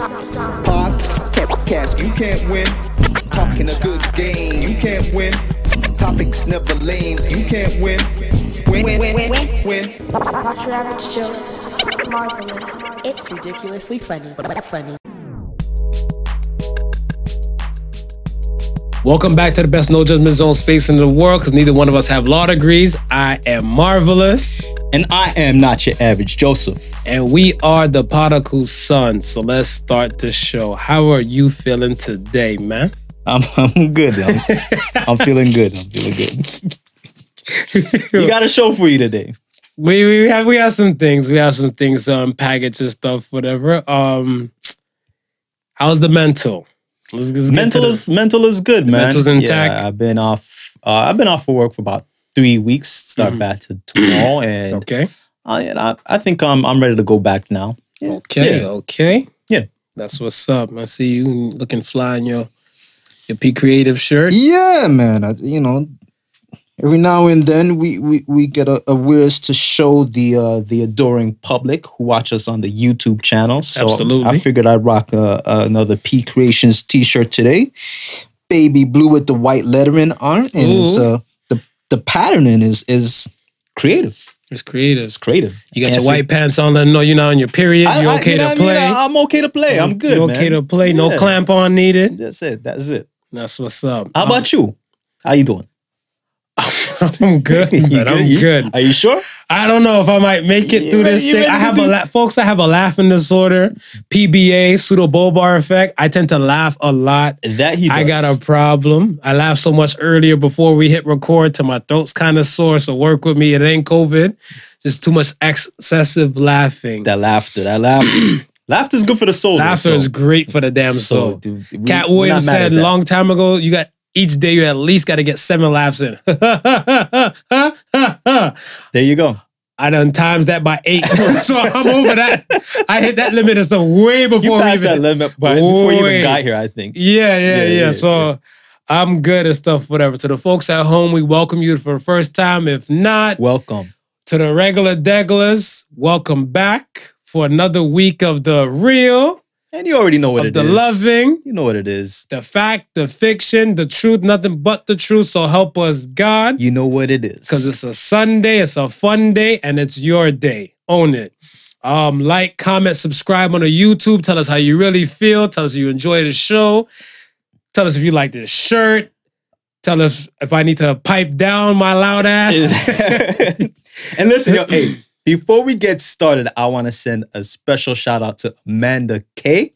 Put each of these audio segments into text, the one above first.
Podcast, you can't win. Talking a good game, you can't win. Topics never lame, you can't win. Win, win, win, win, win. Watch your average Joseph. Marvelous. It's ridiculously funny, but funny. Welcome back to the best no judgment zone space in the world because neither one of us have law degrees. I am marvelous. And I am not your average Joseph. And we are the Particle Sons. So let's start the show. How are you feeling today, man? I'm, I'm good. I'm, I'm feeling good. I'm feeling good. we got a show for you today. We, we have we have some things. We have some things, um, package and stuff, whatever. Um how's the mental? Let's, let's mental is mental is good, man. Mental's intact. Yeah, I've been off. Uh, I've been off for work for about three weeks. Start mm-hmm. back to tomorrow, and okay. Uh, and I, I think I'm I'm ready to go back now. Yeah. Okay, yeah. okay. Yeah, that's what's up. I see you looking fly in your your P Creative shirt. Yeah, man. I, you know, every now and then we we, we get a, a wares to show the uh, the adoring public who watch us on the YouTube channel. So Absolutely. I figured I'd rock a, another P Creations T-shirt today, baby blue with the white lettering on, and it's, uh, the patterning is is creative. It's creative. It's creative. You got your white pants on. Let them know you're not on your period. You're okay I, you to play. I am okay to play. I'm good. You're okay man. to play. No yeah. clamp on needed. That's it. That's it. That's what's up. How about um, you? How you doing? I'm good, but I'm good. Are you sure? I don't know if I might make it through this thing. I have a la- folks. I have a laughing disorder, PBA, pseudo pseudobulbar affect. I tend to laugh a lot. That he. Does. I got a problem. I laugh so much earlier before we hit record, till my throat's kind of sore. So work with me. It ain't COVID. Just too much excessive laughing. That laughter. That laughter. Laughter is good for the soul. Laughter so. is great for the damn soul. So, dude, we, Katt Williams said long time ago, you got each day you at least got to get seven laughs in. there you go. I done times that by eight, so I'm over that. I hit that limit as the way before you passed even, that limit before you even got here. I think. Yeah, yeah, yeah. yeah, yeah so yeah. I'm good and stuff. Whatever. To the folks at home, we welcome you for the first time. If not, welcome to the regular deglers. Welcome back for another week of the real and you already know what it the is. the loving. You know what it is. The fact, the fiction, the truth, nothing but the truth. So help us, God. You know what it is. Because it's a Sunday, it's a fun day, and it's your day. Own it. Um, like, comment, subscribe on the YouTube. Tell us how you really feel. Tell us you enjoy the show. Tell us if you like this shirt. Tell us if I need to pipe down my loud ass. and listen, yo, hey. Before we get started, I want to send a special shout out to Amanda K.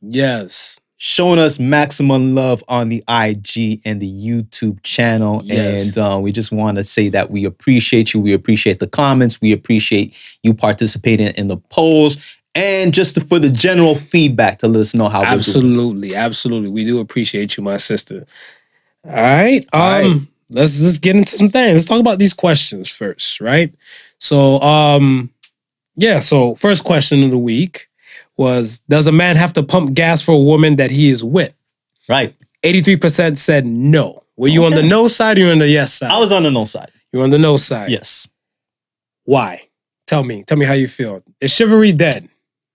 Yes. Showing us maximum love on the IG and the YouTube channel. Yes. And uh, we just want to say that we appreciate you. We appreciate the comments. We appreciate you participating in the polls and just for the general feedback to let us know how absolutely absolutely we do appreciate you my sister all right um all right. let's let's get into some things let's talk about these questions first right so, um, yeah. So, first question of the week was: Does a man have to pump gas for a woman that he is with? Right. Eighty-three percent said no. Were you okay. on the no side or you on the yes side? I was on the no side. You're on the no side. Yes. Why? Tell me. Tell me how you feel. Is chivalry dead?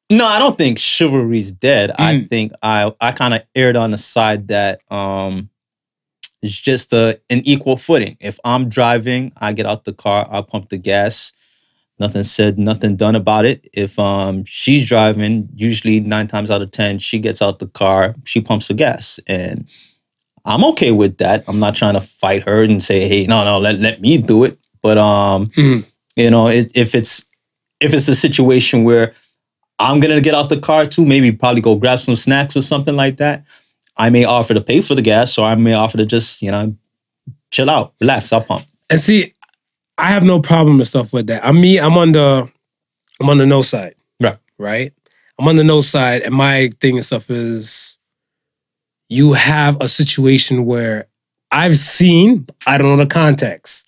No, I don't think chivalry's dead. Mm. I think I I kind of erred on the side that um it's just a, an equal footing. If I'm driving, I get out the car, I pump the gas. Nothing said, nothing done about it. If um she's driving, usually nine times out of ten, she gets out the car, she pumps the gas, and I'm okay with that. I'm not trying to fight her and say, hey, no, no, let let me do it. But um, mm-hmm. you know, it, if it's if it's a situation where I'm gonna get out the car too, maybe probably go grab some snacks or something like that. I may offer to pay for the gas, or I may offer to just, you know, chill out, relax, I'll pump. And see, I have no problem and stuff with that. I'm me, I'm on the I'm on the no side. Right. Right? I'm on the no side, and my thing and stuff is you have a situation where I've seen, I don't know the context.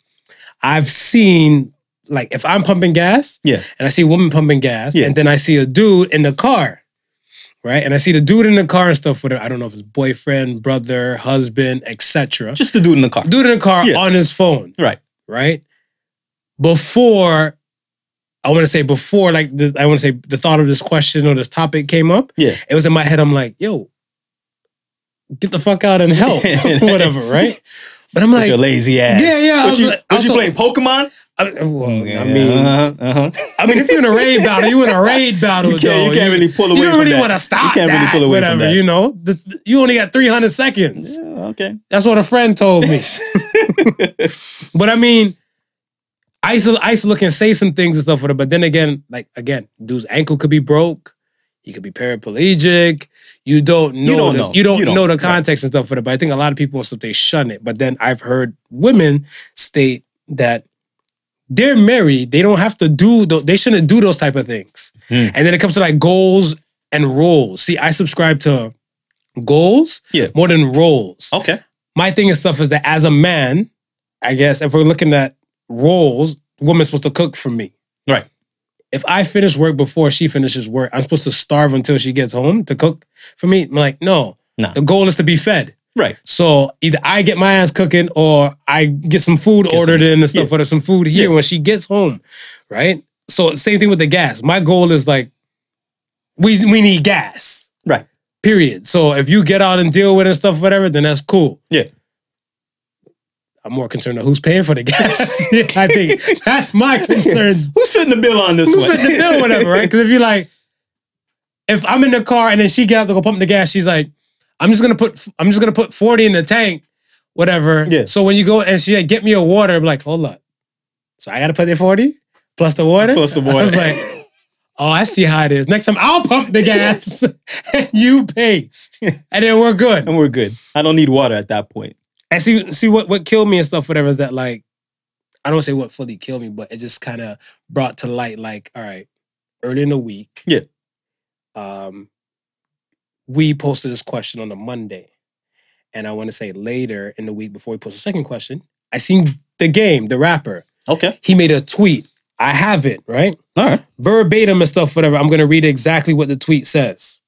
I've seen like if I'm pumping gas, yeah, and I see a woman pumping gas, yeah. and then I see a dude in the car right? And I see the dude in the car and stuff with her. I don't know if it's boyfriend, brother, husband, etc. Just the dude in the car. Dude in the car Yeah. on his phone, Right. right? Before I want to say before, like the, I want to say the thought of this question or this topic came up. Yeah. it was in my head. I'm like, yo, get the fuck out and help, whatever, right? But I'm With like, your lazy ass. Yeah, yeah, was you, like- you Pokemon? I, well, I mean, uh-huh, uh-huh. I mean, if you're in a raid battle, you in a raid battle. You can't- you can't really pull away You don't from really want to stop. You can't really pull away from whatever. You know, The- you only got 300 seconds. Yeah, okay. That's what a friend told me. but I mean, I used, to, I used to look and say some things and stuff with it. But then again, like again, dude's ankle could be broke. He could be paraplegic. You don't know. you don't the, know. You don't, You don't. know the Right. context and stuff for it. But I think a lot of people so they shun it. But then I've heard women state that they're married. They don't have to do. tho- They shouldn't do those type of things. Hmm. And then it comes to like goals and roles. See, I subscribe to goals Yeah. more than roles Okay. my thing and stuff is that as a man, I guess if we're looking at roles, woman's supposed to cook for me. Right. If I finish work before she finishes work, I'm supposed to starve until she gets home to cook for me. I'm like, no. No. The goal is to be fed. Right. So either I get my ass cooking or I get some food Get ordered some- in and stuff, yeah. or some food here Yeah. when she gets home. Right. So same thing with the gas. My goal is like, we we need gas. Right. Period. So if you get out and deal with it and stuff, whatever, then that's cool. Yeah. I'm more concerned of who's paying for the gas. I think that's my concern. Who's fitting the bill on this one? Who's one? fitting the bill, whatever, right? Because if you're like, if I'm in the car and then she get out to go pump the gas, she's like, I'm just gonna put, I'm just gonna put 40 in the tank, whatever. Yeah. So when you go and she like, get me a water, I'm like, hold up. So I gotta put the 40 plus the water. Plus the water. I was like, oh, I see how it is. Next time I'll pump the gas and you pay, and then we're good. and we're good. I don't need water at that point. And see, see what what killed me and stuff, whatever, is that like, I don't say what fully killed me, but it just kind of brought to light, like, all right, early in the week, Yeah. um, we posted this question on a Monday, and I want to say later in the week before we post the second question, I seen the game, the rapper, Okay. he made a tweet. I have it right, All right. verbatim and stuff, whatever. I'm gonna read exactly what the tweet says.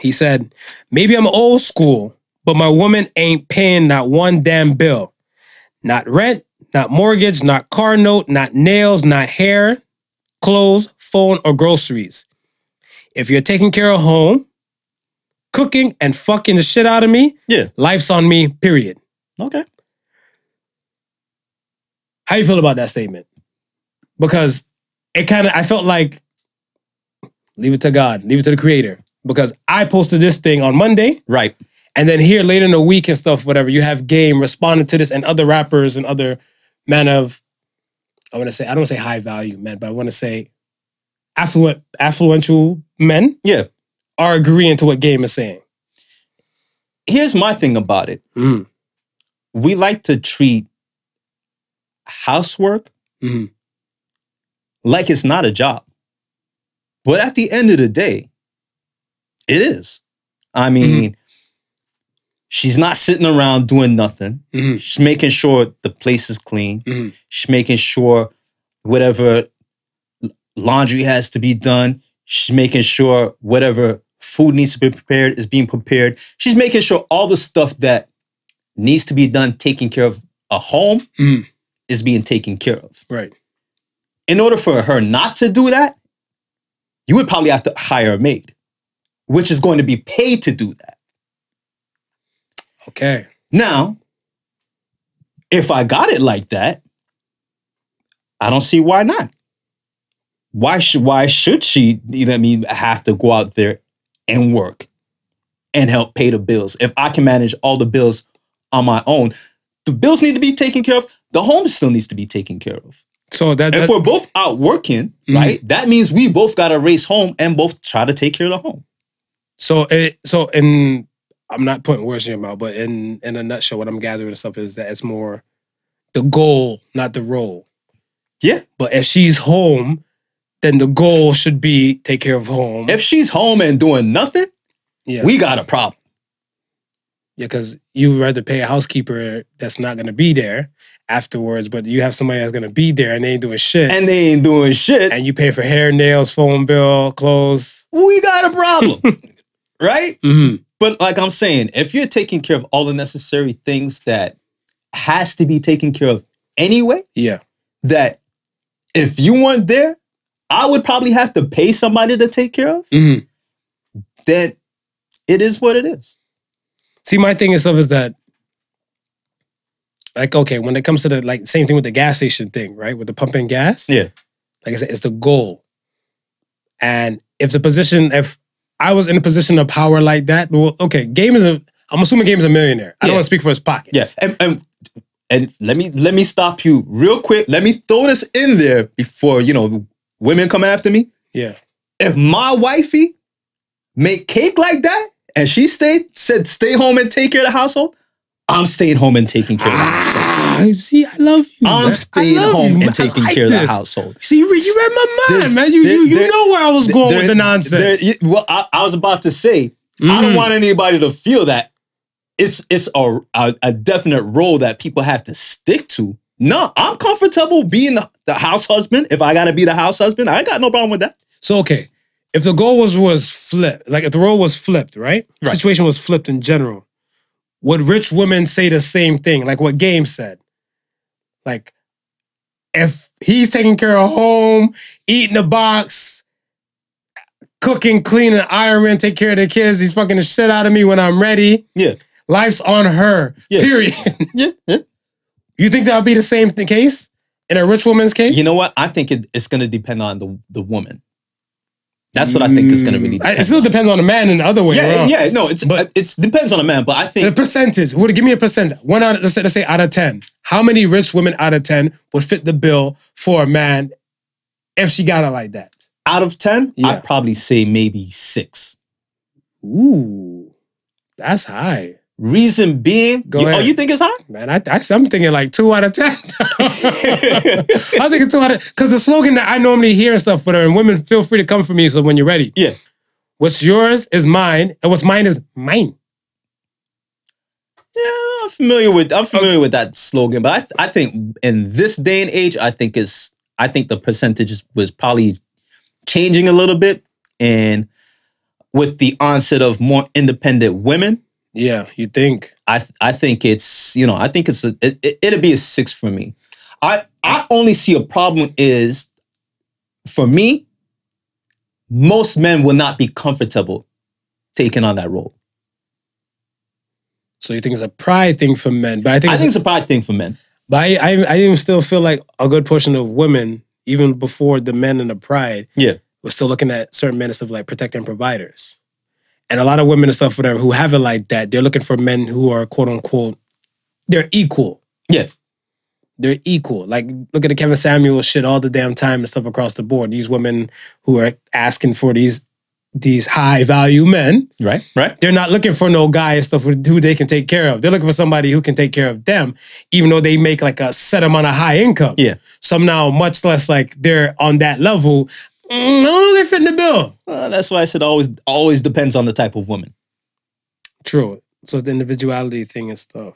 He said, Maybe I'm old school, but my woman ain't paying not one damn bill. Not rent, not mortgage, not car note, not nails, not hair, clothes, phone, or groceries. If you're taking care of home, cooking, and fucking the shit out of me, Yeah. life's on me, period. Okay. How you feel about that statement? Because it kind of I felt like leave it to God, leave it to the creator. Because I posted this thing on Monday, Right. And then here later in the week and stuff, whatever, you have Game responding to this and other rappers and other men of I want to say, I don't say high value men, but I want to say affluent, affluential men Yeah. are agreeing to what Game is saying. Here's my thing about it. Mm. We like to treat housework Mhm. like it's not a job. But at the end of the day, it is. I mean, she's not sitting around doing nothing. Mhm. She's making sure the place is clean. Mhm. She's making sure whatever laundry has to be done. She's making sure whatever food needs to be prepared is being prepared. She's making sure all the stuff that needs to be done, taking care of a home, Mhm. is being taken care of. Right. In order for her not to do that, you would probably have to hire a maid, which is going to be paid to do that. Okay. Now, if I got it like that, I don't see why not. Why should why should she, you know what I mean, have to go out there and work and help pay the bills? If I can manage all the bills on my own, the bills need to be taken care of. The home still needs to be taken care of. So that, If we're both out working, Mhm. right, that means we both got to race home and both try to take care of the home. So it so in I'm not putting words in your mouth, but in in a nutshell, what I'm gathering and stuff is that it's more the goal, not the role. Yeah. But if she's home, then the goal should be take care of home. If she's home and doing nothing, yeah, we got a problem. yeah, because you would rather pay a housekeeper that's not gonna be there afterwards, but you have somebody that's gonna be there and they ain't doing shit, and, they ain't doing shit. And you pay for hair, nails, phone bill, clothes. we got a problem. right? hmm But like I'm saying, if you're taking care of all the necessary things that has to be taken care of anyway, Yeah, that if you weren't there, I would probably have to pay somebody to take care of, Mhm. then it is what it is. See, my thing and stuff is that, like, okay, when it comes to the like same thing with the gas station thing, right? With the pumping gas, Yeah. like I said, it's the goal. And if the position, if I was in a position of power like that, well, okay, game is a. I'm assuming game is a millionaire. I don't Yeah. want to speak for his pockets. Yes, and, and and let me let me stop you real quick. Let me throw this in there before you know women come after me. yeah. If my wifey make cake like that and she stayed said stay home and take care of the household, I'm staying home and taking care of the household. Ah, see, I love you. I'm man. Staying home you, and taking like care of the household. See, you read, you read my mind, There's- man. You, there- you, you there- know where I was going with the nonsense. there- well, I, I was about to say, I don't Mhm. want anybody to feel that it's it's a, a a definite role that people have to stick to. No, I'm comfortable being the, the house husband. If I gotta be the house husband, I ain't got no problem with that. So okay, if the goal was was flipped, like if the role was flipped, right? Right. Situation was flipped in general. Would rich women say the same thing, like what Game said? Like, if he's taking care of home, eating the box, cooking, cleaning, ironing, take care of the kids, he's fucking the shit out of me when I'm ready. Yeah. Life's on her. Yeah. Period. Yeah, yeah. you think that'll be the same th- case in a rich woman's case? You know what? I think it, it's gonna depend on the the woman. That's what I think is gonna really. Mm, Depend it still depends on the man in the other way Yeah, around. yeah, no, it's But- it depends on the man, but I think The percentage. Would give me a percent. One out. Of, let's say, let's say out of ten. How many rich women out of ten would fit the bill for a man if she got it like that? out of ten, Yeah. I'd probably say maybe six. Ooh, that's high, Reason being, Go you, oh, you think it's hot? man. I, I I'm thinking like two out of ten. I'm thinking two out of because the slogan that I normally hear and stuff for her and women feel free to come for me. So when you're ready, Yeah. what's yours is mine, and what's mine is mine. Yeah, I'm familiar with I'm familiar with that slogan, but I th- I think in this day and age, I think is I think the percentage was probably changing a little bit, and with the onset of more independent women, Yeah, you think? I th- I think it's you know I think it's a, it, it, it'll be a six for me. I I only see a problem is for me. Most men will not be comfortable taking on that role. So you think it's a pride thing for men, but I think I it's think it's a pride thing for men. But I, I, I even still feel like a good portion of women, even before the men and the pride, Yeah. we're still looking at certain men and stuff like protecting providers. And a lot of women and stuff, whatever, who have it like that, they're looking for men who are quote unquote, they're equal. Yeah. They're equal. Like, look at the Kevin Samuel shit all the damn time and stuff across the board. These women who are asking for these these high value men, Right. Right. they're not looking for no guy and stuff who who they can take care of. They're looking for somebody who can take care of them, even though they make like a set amount of high income. Yeah. Some now much less like they're on that level. No, they fit in the bill. Uh, that's why I said always always depends on the type of woman. True. So it's the individuality thing and stuff.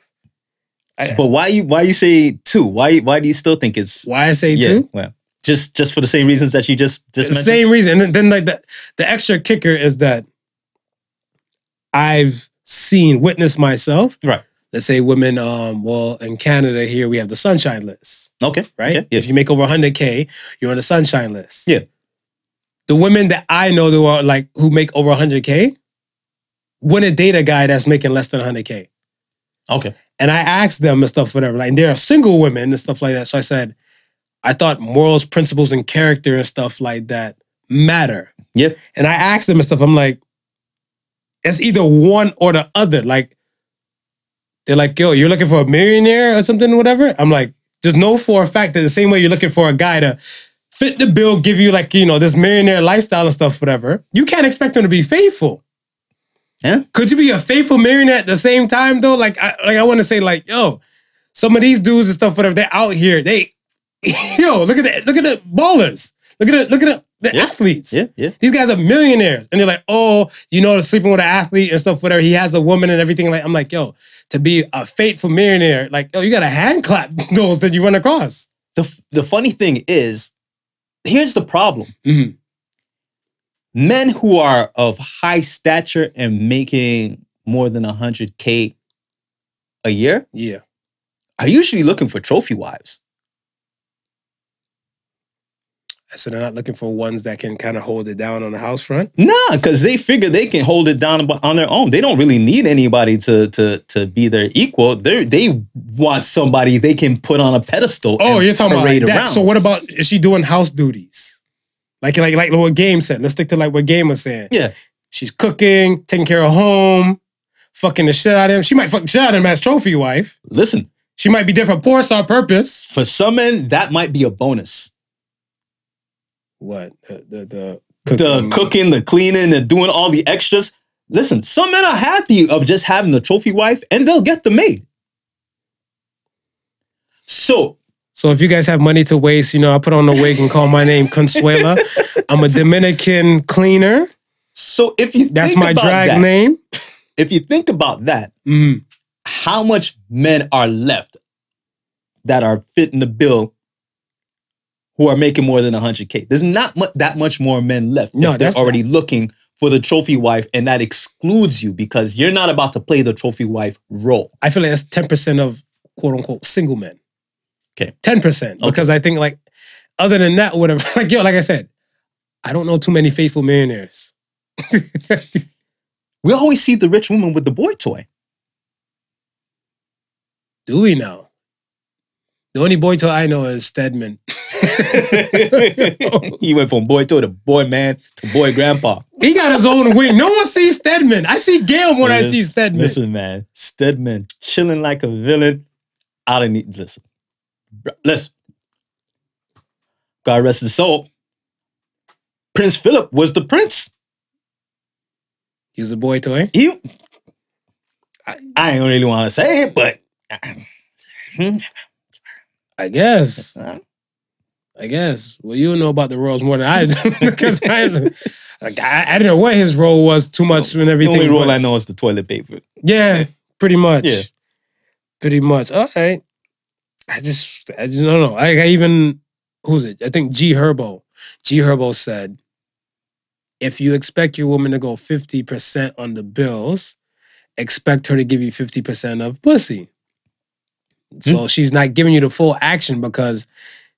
I- but why you why you say two? Why why do you still think it's Why I say yeah? two? Well, just just for the same reasons that you just just The mentioned. same reason. And then, then like the, the extra kicker is that I've seen, witnessed myself. Right. Let's say women, um, well, in Canada here, we have the sunshine list. Okay. right? Okay. Yeah. If you make over 100K, you're on the sunshine list. Yeah. The women that I know who are like, who make over 100K, wouldn't date a guy that's making less than 100K. Okay. And I asked them and stuff, whatever. Like, and they're single women and stuff like that. So I said, I thought morals, principles, and character and stuff like that matter. Yeah. And I asked them and stuff, I'm like, it's either one or the other. Like, they're like, yo, you're looking for a millionaire or something, whatever. I'm like, just know for a fact that the same way you're looking for a guy to fit the bill, give you like, you know, this millionaire lifestyle and stuff, whatever, you can't expect them to be faithful. Yeah. Could you be a faithful millionaire at the same time though? Like, I, like I want to say, like, yo, some of these dudes and stuff, whatever, they're out here. They, yo, look at the look at the ballers. Look at the look at the, the Yeah. athletes. Yeah. Yeah. These guys are millionaires, and they're like, oh, you know, sleeping with an athlete and stuff, whatever. He has a woman and everything. Like, I'm like, yo, to be a faithful millionaire, like, yo, you got to hand clap those that you run across. The the funny thing is, here's the problem. Mhm. Men who are of high stature and making more than 100K a year Yeah, are usually looking for trophy wives. So they're not looking for ones that can kind of hold it down on the house front. Nah, because they figure they can hold it down on their own. They don't really need anybody to to to be their equal. They they want somebody they can put on a pedestal. Oh, and you're talking about like that. around. So what about is she doing house duties? Like like like what Game said. Let's stick to like what Game was saying. Yeah, She's cooking, taking care of home, fucking the shit out of him. She might fuck the shit out of him as trophy wife. listen. She might be different porn star purpose. For some men, that might be a bonus. What the the, the The cooking, the cleaning, and doing all the extras. Listen, some men are happy of just having the trophy wife, and they'll get the maid. So So if you guys have money to waste, you know, I put on a wig and call my name Consuela. I'm a Dominican cleaner. so if you That's think my about drag that, name. if you think about that, Mm. how much men are left that are fitting the bill who are making more than 100k there's not mu- that much more men left No, they're already looking for the trophy wife and that excludes you because you're not about to play the trophy wife role I feel like that's 10% of quote unquote single men. Okay. 10%. Because I think like other than that, whatever, like yo, like I said, I don't know too many faithful millionaires. we always see the rich woman with the boy toy Do we now? The only boy toy I know is Stedman. he went from boy toy to boy man to boy grandpa He got his own wing. No one sees Stedman. I see Gayle when I see Stedman. Listen, man. Stedman chilling like a villain. I don't need listen. Listen. God rest his soul. Prince Philip was the prince. He was a boy toy. He I, I don't really want to say it, but I guess. uh, I guess. Well, you know about the roles more than I do because I, like, I, I didn't know what his role was too much and the everything. only role but- I know is the toilet paper. Yeah, pretty much. Yeah. Pretty much. All right. I just, I just don't know. I, I even, who's it? I think G Herbo. G Herbo said, if you expect your woman to go 50% on the bills, expect her to give you 50% of pussy. Hmm. So she's not giving you the full action because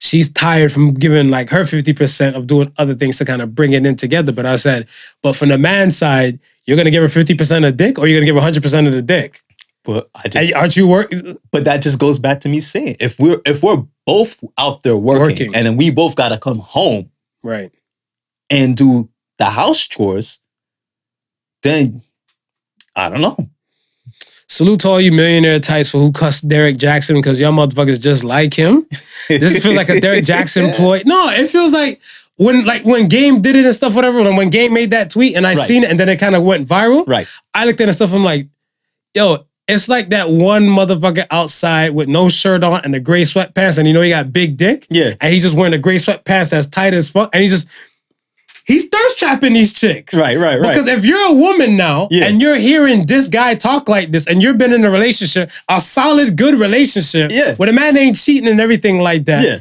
she's tired from giving like her 50% of doing other things to kind of bring it in together. But I said, but from the man's side, you're gonna give her 50% of dick or you're gonna give her 100% of the dick. But I just, Aren't you work? but that just goes back to me saying if we're if we're both out there working, Working. and then we both gotta come home Right. and do the house chores, then I don't know. Salute to all you millionaire types for who cussed Derek Jackson because y'all motherfuckers just like him. This feels like a Derek Jackson ploy. No, it feels like when like when Game did it and stuff, whatever. When, when Game made that tweet and I Right. seen it and then it kind of went viral. Right. I looked at it and stuff. I'm like, yo, it's like that one motherfucker outside with no shirt on and the gray sweatpants, and you know he got big dick. Yeah. And he's just wearing a gray sweatpants that's tight as fuck. And he's just he's thirst trapping these chicks. Right, right, right. Because if you're a woman now Yeah. and you're hearing this guy talk like this and you've been in a relationship, a solid, good relationship, Yeah. where the man ain't cheating and everything like that, yeah.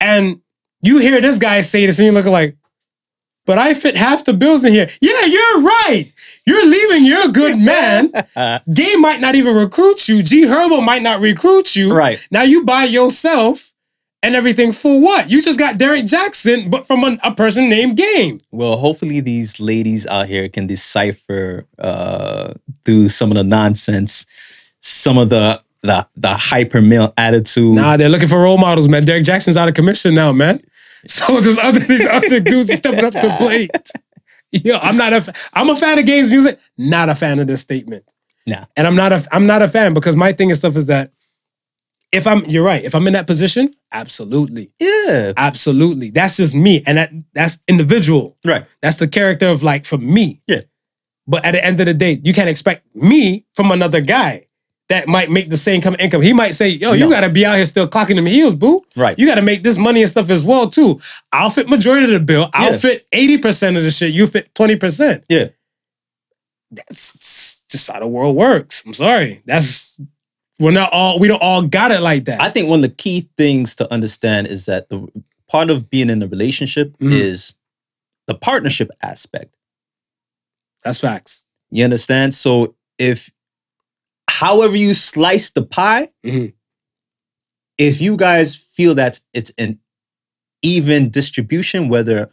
and you hear this guy say this and you're looking like, but I fit half the bills in here. Yeah, you're right. You're leaving. You're a good man. Uh. Game might not even recruit you. G Herbo might not recruit you. Right. Now you buy yourself and everything for what? You just got Derek Jackson, but from a, a person named Game. Well, hopefully these ladies out here can decipher uh, through some of the nonsense, some of the the the hyper male attitude. Nah, they're looking for role models, man. Derek Jackson's out of commission now, man. So there's other these other dudes stepping up to the plate. Yo, I'm not a I'm a fan of games music, not a fan of this statement. Nah. And I'm not a I'm not a fan because my thing and stuff is that if I'm you're right, if I'm in that position, absolutely. Yeah. Absolutely. That's just me. And that that's individual. Right. That's the character of like for me. Yeah. But at the end of the day, you can't expect me from another guy that might make the same kind of income. He might say, yo, you No. gotta be out here still clocking them heels, boo. Right. You gotta make this money and stuff as well, too. I'll fit majority of the bill. I'll Yeah. fit 80% of the shit. You fit 20%. Yeah. That's just how the world works. I'm sorry. That's we're not all we don't all got it like that. I think one of the key things to understand is that the part of being in a relationship Mhm. is the partnership aspect. That's facts. You understand? So if however you slice the pie, Mhm. if you guys feel that it's an even distribution, whether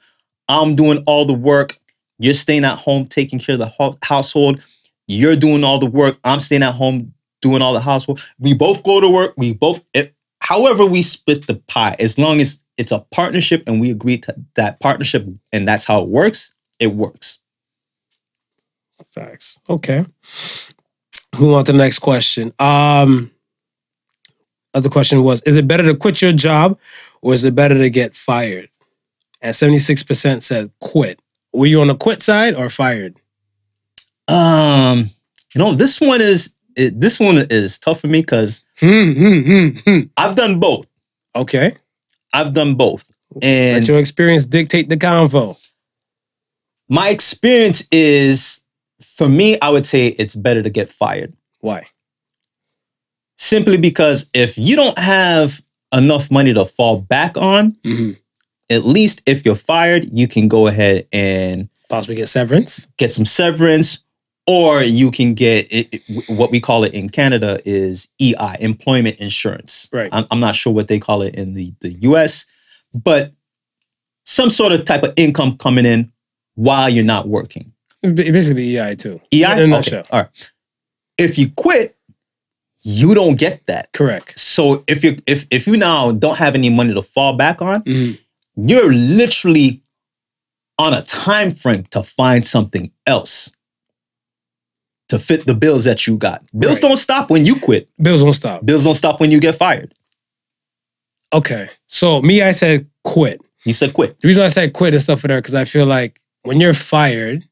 I'm doing all the work, you're staying at home taking care of the ho- household, you're doing all the work, I'm staying at home doing all the household. We both go to work, we both, it, however we split the pie, as long as it's a partnership and we agree to that partnership and that's how it works, it works. Facts. Okay. Move on to the next question. Um, other question was: Is it better to quit your job, or is it better to get fired? And seventy six percent said quit. Were you on the quit side or fired? Um, you know, this one is it, this one is tough for me because Hmm, hmm, hmm. I've done both. Okay. I've done both, and Let your experience dictate the convo. my experience is, for me, I would say it's better to get fired. Why? Simply because if you don't have enough money to fall back on, Mhm. at least if you're fired, you can go ahead and Possibly get severance. get some severance, or you can get it, it- what we call it in Canada is EI, employment insurance. Right. I'm, I'm not sure what they call it in the, the US, but some sort of type of income coming in while you're not working. It's basically EI too. EI? In a Okay. All right. If you quit, you don't get that. Correct. So if you if if you now don't have any money to fall back on, Mhm. you're literally on a time frame to find something else to fit the bills that you got. Bills Right. don't stop when you quit. Bills don't stop. Bills don't stop when you get fired. Okay. So me, I said quit. You said quit. The reason I said quit and stuff for there because I feel like when you're fired,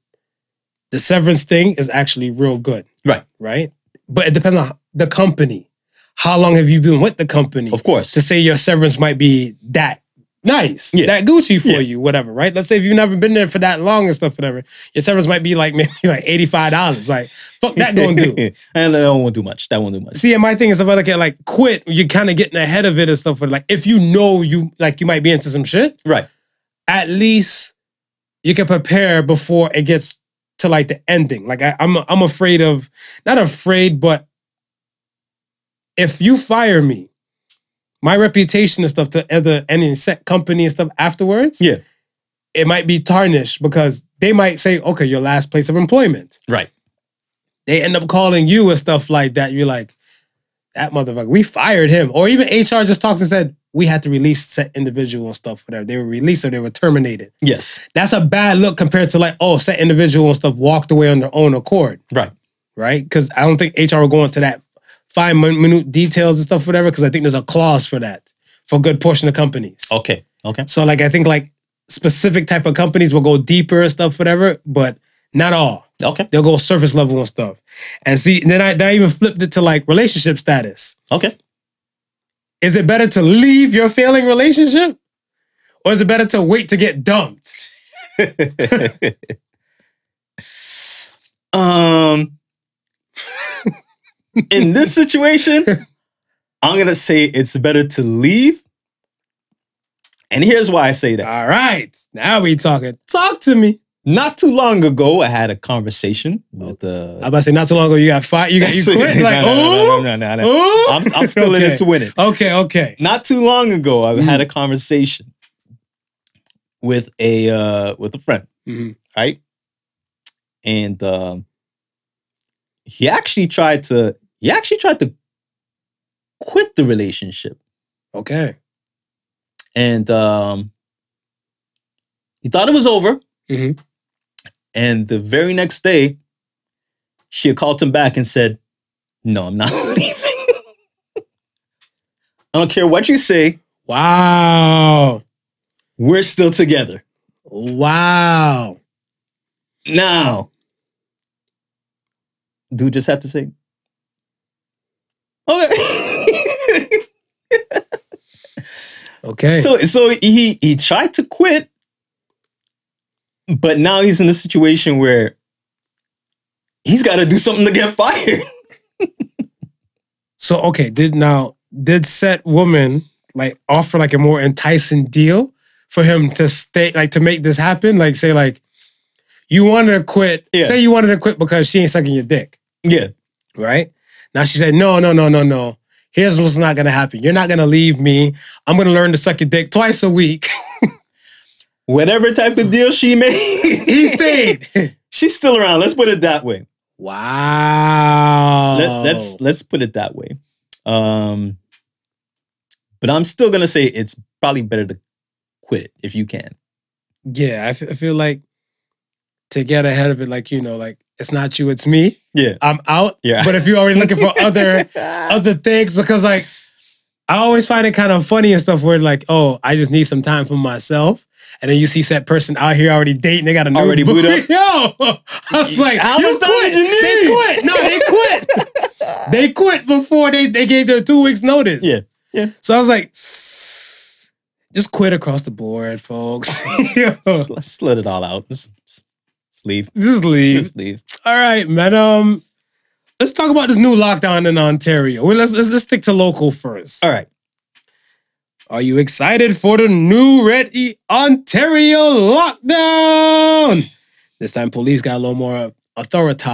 the severance thing is actually real good. Right. Right. But it depends on the company. How long have you been with the company? Of course. To say your severance might be that nice, Yeah. that Gucci for Yeah. you, whatever, right? Let's say if you've never been there for that long and stuff, whatever, your severance might be like maybe like $85. Like, fuck that gonna do. and that won't do much. That won't do much. See, and my thing is if I look at like quit, you're kind of getting ahead of it and stuff. But like if you know you like you might be into some shit, Right. at least you can prepare before it gets to like the ending. Like I, I'm I'm afraid of not afraid, but if you fire me, my reputation and stuff to other any set company and stuff afterwards, Yeah. it might be tarnished because they might say, okay, your last place of employment. Right. They end up calling you and stuff like that. You're like, that motherfucker, we fired him. Or even HR just talks and said, we had to release set individual and stuff, whatever. They were released or they were terminated. Yes. That's a bad look compared to like, oh, set individual and stuff walked away on their own accord, Right. right? Because I don't think HR will go into that fine minute details and stuff, whatever, because I think there's a clause for that for a good portion of companies. Okay. Okay. So like I think like specific type of companies will go deeper and stuff, whatever, but not all. Okay. They'll go surface level and stuff. And see, then I then I even flipped it to like relationship status. Okay. Is it better to leave your failing relationship? Or is it better to wait to get dumped? Um, in this situation, I'm gonna say it's better to leave. And here's why I say that. All right. Now we talking. Talk to me. Not too long ago, I had a conversation with uh I about to say not too long ago you got fired. You got you quit. Like, no, no, oh, no, no, no, no, no. I'm, I'm still in it to win it. Okay, okay. Not too long ago, I had a conversation with a uh with a friend, Mhm. right? And um he actually tried to he actually tried to quit the relationship. Okay. And um he thought it was over. Mhm. And the very next day, she called him back and said, No, I'm not leaving. I don't care what you say, Wow. we're still together. Wow. Now, dude just had to say, okay. Okay. so so he he tried to quit, but now he's in a situation where he's got to do something to get fired. So okay, did now did set woman like offer like a more enticing deal for him to stay like to make this happen? Like say like you wanted to quit. Yeah. Say you wanted to quit because she ain't sucking your dick, Yeah. right? Now she said no, no, no, no, no. here's what's not gonna happen. You're not gonna leave me. I'm gonna learn to suck your dick twice a week. Whatever type of deal she made, he stayed. she's still around. Let's put it that way. wow. Let, let's let's put it that way. Um, but I'm still gonna say it's probably better to quit if you can. yeah, I f- I feel like to get ahead of it, like you know, like it's not you, it's me. Yeah. I'm out. Yeah. But if you're already looking for other other things, because like I always find it kind of funny and stuff where like, oh, I just need some time for myself. And then you see that person out here already dating, they got a new Already boo- boot up? Yo, I was like, How you quit. did you They quit. No, they quit. they quit before they, they gave their two weeks notice. Yeah, yeah. So I was like, just quit across the board, folks. Just, let's let it all out. Just, just, just leave. just leave. Just leave. All right, man. Um, let's talk about this new lockdown in Ontario. Well, let's let's, let's stick to local first. All right. Are you excited for the new Red E Ontario lockdown? This time, police got a little more authority.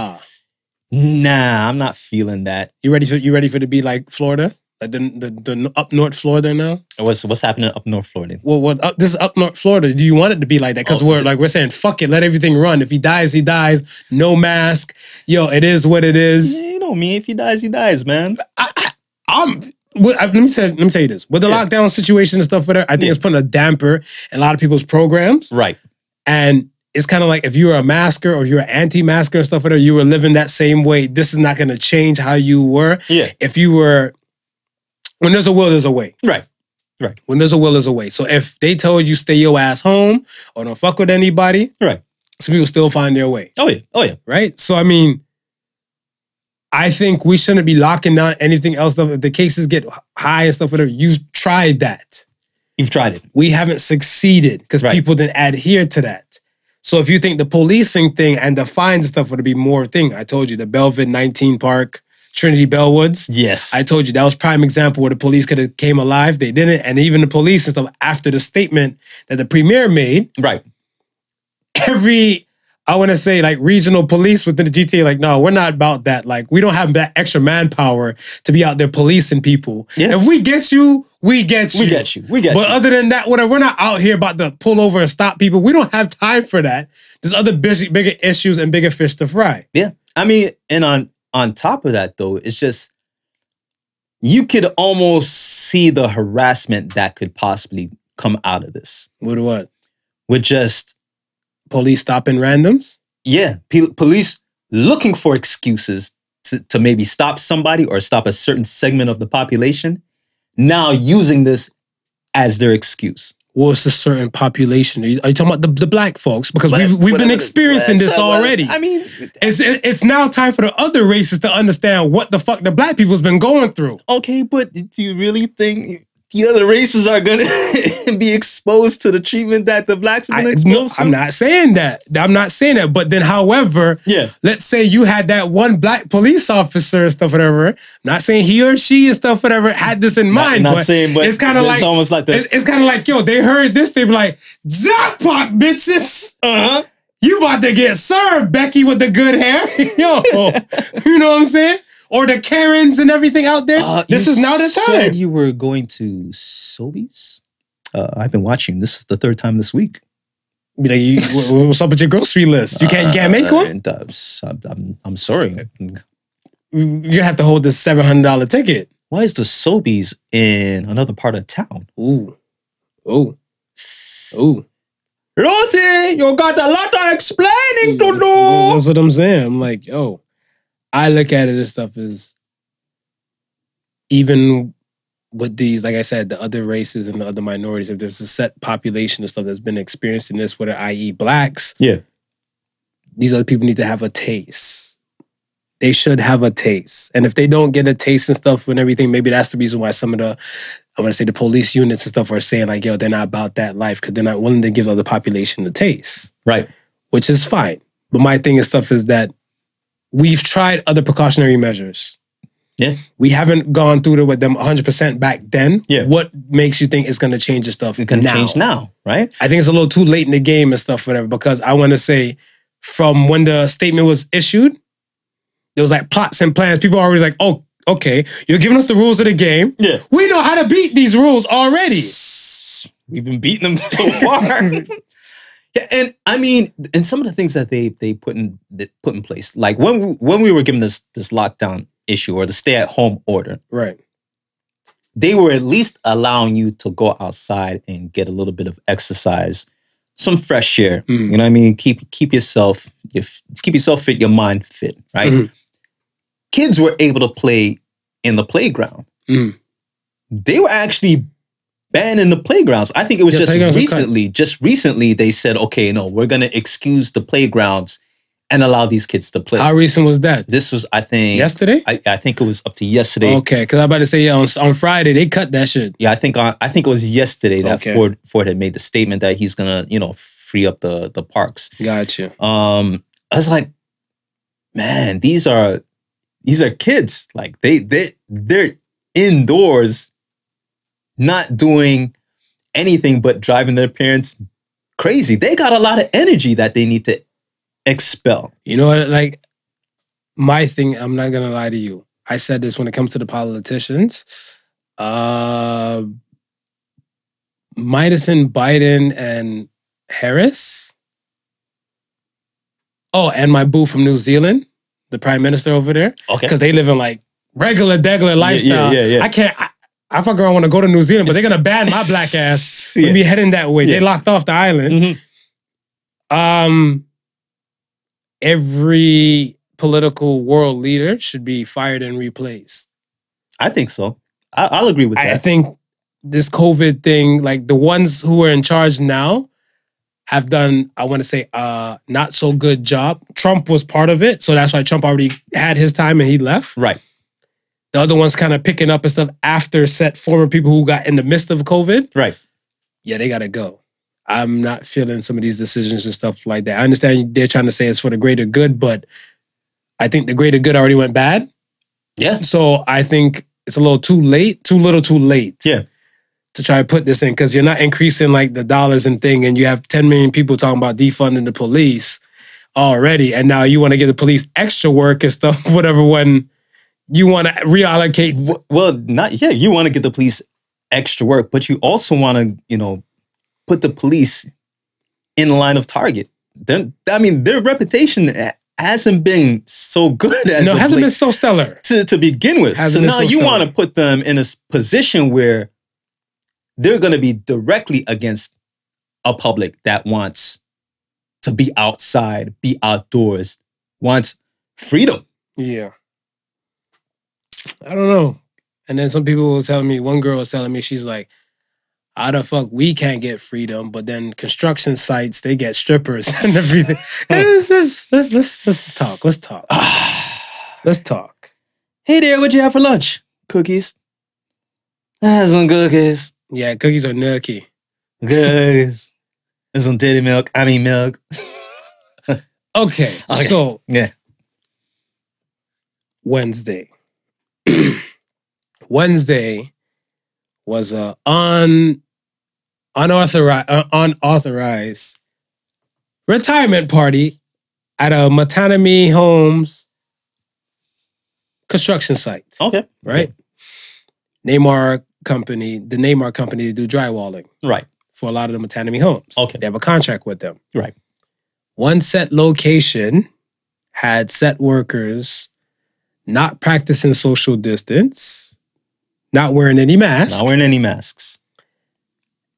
Nah, I'm not feeling that. You ready for you ready for it to be like Florida, like the the, the up north Florida now? What's what's happening up North Florida? Well, what up, this is up north Florida. Do you want it to be like that? Because Oh, we're like we're saying, fuck it, let everything run. If he dies, he dies. No mask. Yo, it is what it is. Yeah, you know me. If he dies, he dies, man. I'm. what- I- Let me say. Let me tell you this. With the Yeah. lockdown situation and stuff, whatever, I think Yeah. it's putting a damper in a lot of people's programs. Right. And it's kind of like if you were a masker or you're an anti-masker and stuff, whatever, you were living that same way. This is not going to change how you were. Yeah. If you were, when there's a will, there's a way. Right. Right. When there's a will, there's a way. So if they told you stay your ass home or don't fuck with anybody, Right. some people still find their way, Oh yeah. Oh yeah. right? So I mean, I think we shouldn't be locking down anything else. If the cases get high and stuff, whatever, you've tried that. You've tried it. We haven't succeeded because Right. people didn't adhere to that. So if you think the policing thing and the fines and stuff would be more thing, I told you the Belvid 19 Park, Trinity Bellwoods. Yes. I told you that was prime example where the police could have came alive. They didn't, and even the police and stuff after the statement that the premier made, right. every I want to say like regional police within the GTA, like no, we're not about that. Like we don't have that extra manpower to be out there policing people. Yeah. If we get you, we get you. We get you. We get But you. other than that, whatever, we're not out here about to pull over and stop people. We don't have time for that. There's other big, bigger issues and bigger fish to fry. Yeah. I mean, and on on top of that though, it's just you could almost see the harassment that could possibly come out of this. With what? With just Police stopping randoms? yeah, pe- police looking for excuses to, to maybe stop somebody or stop a certain segment of the population, now using this as their excuse. What's a certain population? Are you, are you talking about the, the black folks? Because we've, we've been experiencing this already. I mean, It's it- it's now time for the other races to understand what the fuck the black people's been going through. okay, but do you really think the other races are gonna be exposed to the treatment that the blacks I, been no, exposed to? I'm not saying that. I'm not saying that. But then, however, Yeah. let's say you had that one black police officer and stuff, whatever. not saying he or she and stuff, whatever, had this in mind. not but saying, but it's kind of like it's almost like the- It's, it's kind of like yo, they heard this, they be like, jackpot, bitches. Uh huh. You about to get served, Becky, with the good hair. Yo, you know what I'm saying? Or the Karens and everything out there. Uh, this is now the time. Said you were going to Sobeys. Uh, I've been watching. This is the third time this week. Like, you, wha- what's up with your grocery list? You can't, you can't make one. uh, I'm, I'm, I'm sorry. You have to hold this seven hundred dollar ticket. Why is the Sobeys in another part of town? Ooh, ooh, ooh. Rosie, you got a lot of explaining to do. That's what I'm saying. I'm like, yo, I look at it as stuff is even with these, like I said, the other races and the other minorities, if there's a set population of stuff that's been experiencing this, whether i.e. blacks, Yeah. these other people need to have a taste. They should have a taste. And if they don't get a taste and stuff and everything, maybe that's the reason why some of the, I want to say the police units and stuff are saying like, yo, they're not about that life because they're not willing to give the other population the taste Right. which is fine. But my thing and stuff is that we've tried other precautionary measures. Yeah. We haven't gone through it with them 100% back then. Yeah. What makes you think it's going to change the stuff It can now? change now, right? I think it's a little too late in the game and stuff, whatever, because I want to say from when the statement was issued, there was like plots and plans. People are already like, oh, okay, you're giving us the rules of the game. Yeah. We know how to beat these rules already. We've been beating them so far. yeah, and I mean, and some of the things that they they put in that put in place, like when we, when we were given this this lockdown issue or the stay at home order, Right. they were at least allowing you to go outside and get a little bit of exercise, some fresh air. Mm. You know what I mean? Keep keep yourself your, keep yourself fit, your mind fit, right? Mhm. Kids were able to play in the playground. Mm. They were actually banning the playgrounds. I think it was Yeah, just recently. Just recently, they said, "Okay, no, we're gonna excuse the playgrounds and allow these kids to play." How recent was that? this was, I think, Yesterday? I, I think it was up to yesterday. Okay, because I'm about to say yeah, on, on Friday they cut that shit. Yeah, I think on, I think it was yesterday that Okay. Ford Ford had made the statement that he's gonna, you know, free up the the parks. Gotcha. Um, I was like, man, these are these are kids. Like they they they're indoors, not doing anything but driving their parents crazy. They got a lot of energy that they need to expel. You know what? Like my thing, I'm not gonna lie to you. I said this when it comes to the politicians. Uh Midas and Biden, and Harris. Oh, and my boo from New Zealand, the prime minister over there, Okay. because they live in like regular, degular lifestyle. yeah, yeah. I can't. I, I fuck around want to go to New Zealand, but they're gonna ban my black ass. Yeah. We be heading that way. They locked off the island. Mhm. Um, every political world leader should be fired and replaced. I think so. I, I'll agree with that. I think this COVID thing, like the ones who are in charge now, have done, I want to say, uh, not so good job. Trump was part of it, so that's why Trump already had his time and he left. right. The other ones kind of picking up and stuff after set former people who got in the midst of COVID. Right. yeah, they gotta go. I'm not feeling some of these decisions and stuff like that. I understand they're trying to say it's for the greater good, but I think the greater good already went bad. Yeah. So I think it's a little too late, too little, too late. Yeah. To try to put this in because you're not increasing like the dollars and thing, and you have 10 million people talking about defunding the police already, and now you want to give the police extra work and stuff, whatever. When you want to reallocate, Well, not yeah. You want to get the police extra work, but you also want to, you know, put the police in line of target. They're, I mean, their reputation hasn't been so good as no, hasn't late been so stellar. to to begin with. Hasn't so now so you want to put them in a position where they're going to be directly against a public that wants to be outside, be outdoors, wants freedom. Yeah. I don't know. And then some people were telling me, one girl was telling me, she's like, how the fuck we can't get freedom, but then construction sites, they get strippers and everything. It's just- let's, let's, let's talk. Let's talk. Let's talk. Hey there, what'd you have for lunch? Cookies. Ah, some cookies. Yeah, cookies are nookie. Cookies. And some titty milk. I mean milk. Okay, Okay. so Yeah. Wednesday. Wednesday was a un unauthorized uh, unauthorized retirement party at a Mattamy Homes construction site, Okay. right? Neymar company, the Neymar company to do drywalling Right. for a lot of the Mattamy homes. Okay. They have a contract with them. Right. One set location had set workers not practicing social distance, not wearing any masks, Not wearing any masks.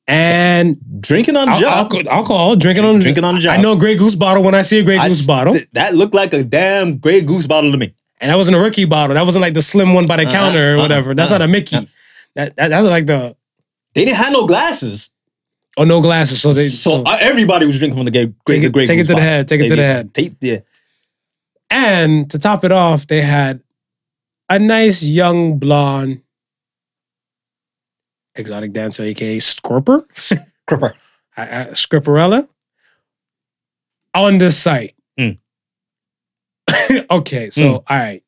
and Drinking on the al- job. alcohol, alcohol, drinking on Drinking on the job. I know a Grey Goose bottle when I see a Grey I Goose bottle, th- that looked like a damn Grey Goose bottle to me. and that wasn't a rookie bottle. That wasn't like the slim one by the Uh-uh, counter or uh-uh, whatever. That's uh-uh, not a Mickey. uh-uh. That, that that's like the They didn't have no glasses. oh no glasses. So they so so- uh, everybody was drinking from the Grey, Take the it- Grey take it Goose to the head, take it They to the head. Take, yeah. And to top it off, they had a nice young blonde exotic dancer, aka Scorper, uh, Scripperella, on this site. Mm. okay, so all right.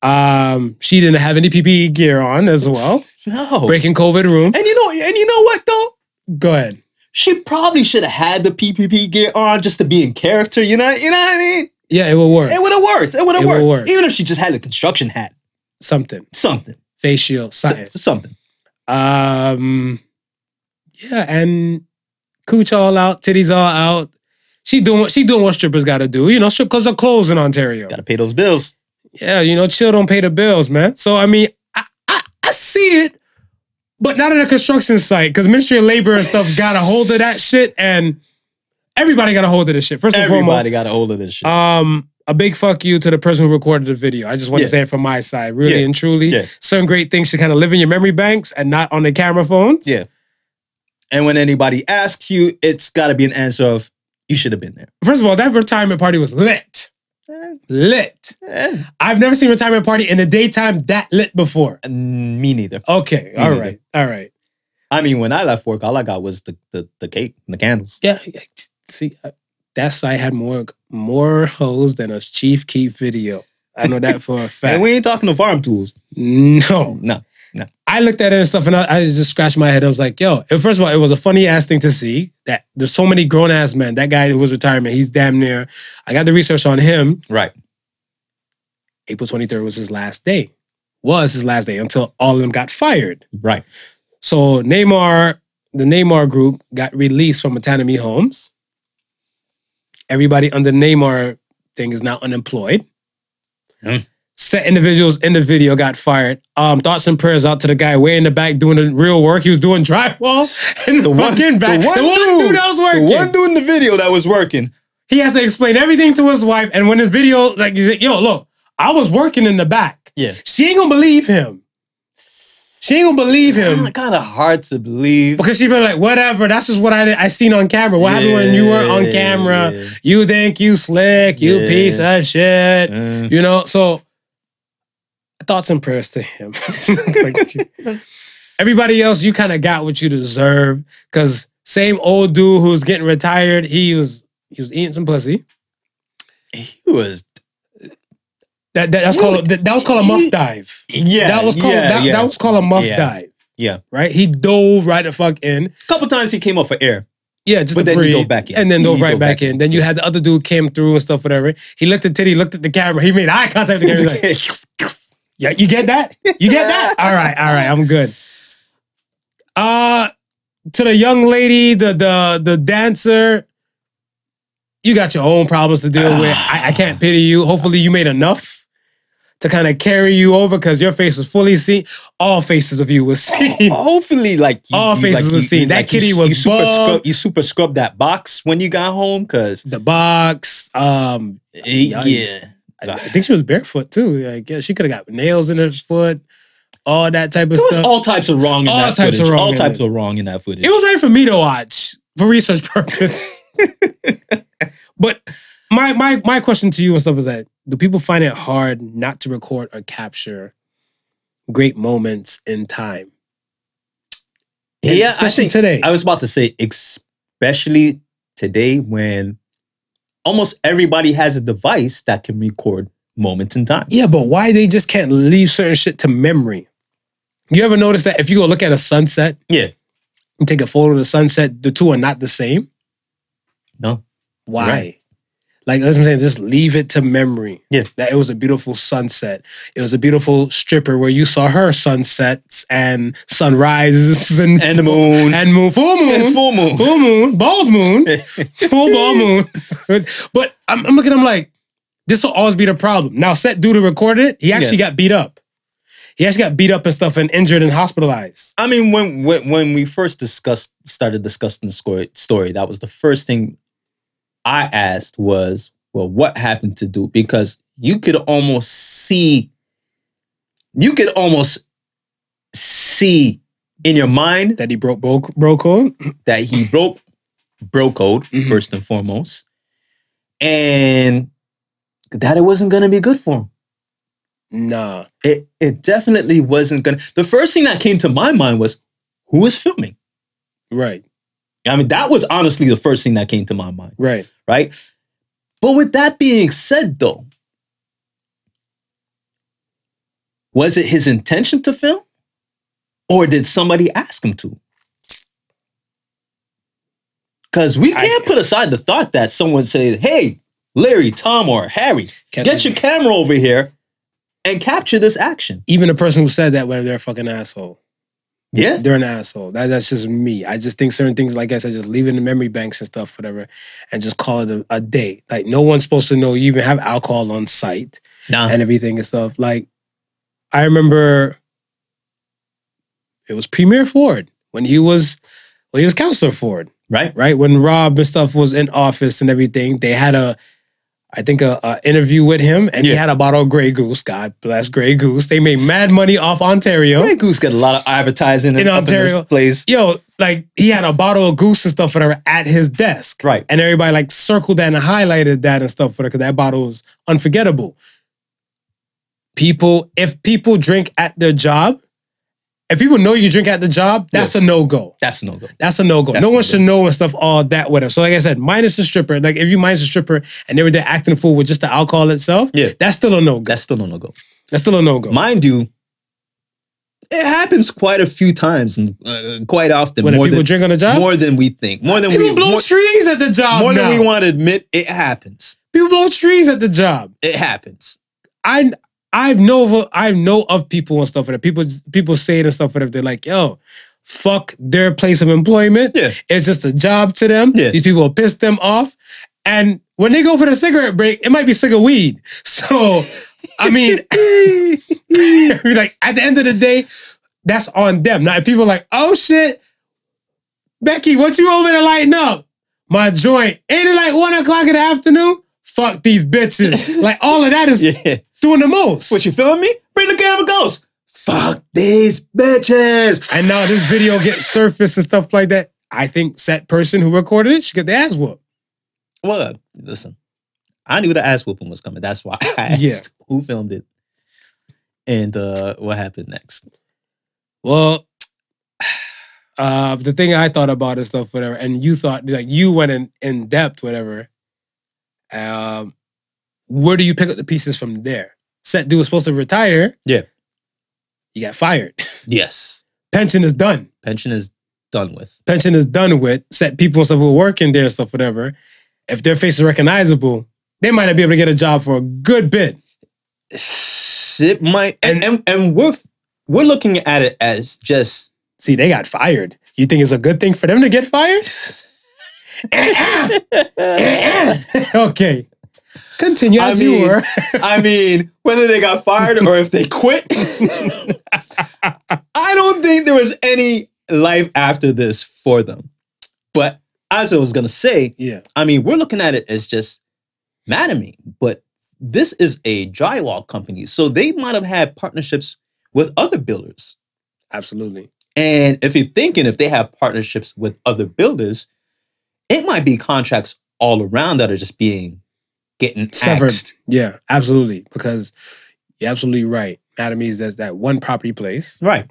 Um, she didn't have any PPE gear on as well. No. Breaking COVID room. And you know, and you know what though? Go ahead. She probably should have had the PPP gear on just to be in character. You know, you know what I mean? Yeah, it would work. It would have worked. It would have It worked. Even if she just had a construction hat. something, Something. face shield, So- something. something. Um, yeah, and cooch all out, titties all out. She doing what she doing what strippers got to do. You know, strip clubs are closed in Ontario. Gotta pay those bills. Yeah, you know, chill don't pay the bills, man. So I mean, I I, I see it, but not at a construction site because Ministry of Labor and stuff got a hold of that shit, and everybody got a hold of this shit. First and Everybody got a hold of this shit. um, a big fuck you to the person who recorded the video. I just want Yeah. to say it from my side, really Yeah. and truly. Yeah. Certain great things should kind of live in your memory banks and not on the camera phones. yeah. And when anybody asks you, it's gotta be an answer of you should have been there. First of all, that retirement party was lit. Lit. Eh, I've never seen a retirement party in the daytime that lit before. me neither. Okay, all neither. right, all right. I mean, when I left work, all I got was the the, the cake and the candles. Yeah, see, uh, that site had more more hoes than a Chief Keef video. I know that for a fact. And we ain't talking to farm tools. no, No. No. I looked at it and stuff, and I, I just scratched my head. I was like, "Yo!" and First of all, it was a funny ass thing to see that there's so many grown ass men. That guy who was retirement, he's damn near. I got the research on him. Right. April 23rd was his last day. Was his last day until all of them got fired. Right. So Neymar, the Neymar group got released from Autonomy Homes. Everybody under Neymar thing is now unemployed. Hmm. Set individuals in the video got fired. Um, thoughts and prayers out to the guy way in the back doing the real work. He was doing drywall in the, fucking back. The one, dude that was working. The one dude in the video that was working. he has to explain everything to his wife. And when the video, like, yo, look, I was working in the back. Yeah. She ain't gonna believe him. She ain't gonna believe him. kind of hard to believe. Because she be like, whatever, that's just what I I seen on camera. What happened when you were on camera? yeah. You think you slick, you Yeah. piece of shit. Uh, You know, so thoughts and prayers to him. Everybody else, you kind of got what you deserve. Cause same old dude who's getting retired, he was he was eating some pussy. he was. That, that that's He called was- that, that was called a muff he- dive. Yeah. that was called yeah, that, yeah. that was called a muff dive. Yeah. Right? He dove right the fuck in. A couple times he came up for air. Yeah, just But to then he breathe, dove back in. and then He dove right dove back, back in. in. Then you had the other dude came through and stuff, whatever. He looked at Titty, looked at the camera. He made eye contact with the camera. Like, yeah, you get that? You get that? all right, all right, I'm good. Uh to the young lady, the the the dancer, you got your own problems to deal with. I, I can't pity you. Hopefully, you made enough to kind of carry you over because your face was fully seen. All faces of you was seen. Hopefully, like you, All you- faces like, was you- seen. That like, you- kitty was you super scrub, you super scrubbed that box when you got home because The box, um, yeah, Yikes. I, I think she was barefoot too. Like, yeah, she could have got nails in her foot, all that type of There was stuff. all types of wrong in All that types of wrong all types of wrong in that footage. it was right for me to watch for research purpose. but my my my question to you and stuff is that do people find it hard not to record or capture great moments in time? And yeah, I especially think today. I was about to say, especially today when almost everybody has a device that can record moments in time. Yeah, but why they just can't leave certain shit to memory? You ever notice that if you go look at a sunset Yeah. and take a photo of the sunset, the two are not the same? No. Why? Right. Like that's what I'm saying, just leave it to memory. Yeah. That it was a beautiful sunset. It was a beautiful stripper where you saw her sunsets and sunrises and And the moon. and moon, full moon, And full moon. full moon, bald moon, full bald moon. But, I'm, I'm looking, I'm like, this will always be the problem. Now, set dude to record it, he actually got beat up. He actually got beat up and stuff and injured and hospitalized. I mean, when, when when we first discussed started discussing the story, story, that was the first thing I asked was, well, what happened to Duke? Because you could almost see, you could almost see in your mind That he broke bro, bro code. that he broke bro code Mhm. first and foremost, and that it wasn't gonna be good for him. Nah. It it definitely wasn't gonna. The first thing that came to my mind was who was filming. Right. I mean, that was honestly the first thing that came to my mind, Right. right? But with that being said, though, was it his intention to film? Or did somebody ask him to? Because we can't put aside the thought that someone said, hey, Larry, Tom, or Harry, get your camera over here and capture this action. Even the person who said that, whether they're a fucking asshole, Yeah. they're an asshole. That, that's just me. I just think certain things, like I said, just leave it in the memory banks and stuff, whatever, and just call it a, a day. Like no one's supposed to know you even have alcohol on site Nah. and everything and stuff. Like I remember it was Premier Ford when he was when he was Counselor Ford, right? right? When Rob and stuff was in office and everything, they had a I think a, a interview with him and he had a bottle of Grey Goose. God bless Grey Goose. They made mad money off Ontario. Grey Goose got a lot of advertising In Ontario. in this place. Yo, like he had a bottle of goose and stuff whatever at his desk. Right. And everybody like circled that and highlighted that and stuff because that bottle was unforgettable. People, if people drink at their job, if people know you drink at the job, that's a no-go. That's a no go. That's a no-go. No one no-go. should know and stuff all that whatever. So like I said, minus the stripper. Like if you minus the stripper and they were there acting a fool with just the alcohol itself, Yeah. that's still a no-go. That's still a no go. That's still a no-go. Mind you, it happens quite a few times and uh, quite often. when more people than, drink on the job, more than we think. More than people we blow more, trees at the job. more than we want to admit. It happens. People blow trees at the job. It happens. I I've know of, I know of people and stuff like that people people say it and stuff like that they're like, yo, fuck their place of employment. Yeah. It's just a job to them. Yeah. These people will piss them off. And when they go for the cigarette break, it might be cigarette weed. So I mean, like at the end of the day, that's on them. Now if people are like, oh shit, Becky, what you over there lighting up? My joint. Ain't it like one o'clock in the afternoon? Fuck these bitches. like all of that is Yeah. Doing the most. What you feeling me? Bring the camera goes. Fuck these bitches. and now this video gets surfaced and stuff like that. I think that person who recorded it should get the ass whooped. Well, listen, I knew the ass whooping was coming. That's why I asked Yeah. who filmed it and uh, what happened next. Well, uh, the thing I thought about is stuff, whatever, and you thought like you went in, in depth, whatever. Um, where do you pick up the pieces from there? Set dude was supposed to retire. Yeah. You got fired. Yes, Pension is done. pension is done with. Pension is done with. Set people and stuff who are working there, stuff, whatever. If their face is recognizable, they might not be able to get a job for a good bit. It might, and and, and we're we're looking at it as just See, they got fired. You think it's a good thing for them to get fired? Eh, eh, eh, okay. Continue I as mean- you were. I mean, whether they got fired or if they quit, I don't think there was any life after this for them. But as I was gonna say, Yeah. I mean, we're looking at it as just Mattamy, but this is a drywall company, so they might have had partnerships with other builders. Absolutely. And if you're thinking if they have partnerships with other builders, it might be contracts all around that are just being getting Severed. axed. Yeah, absolutely. Because you're absolutely right. Anatomy is that one property place, Right.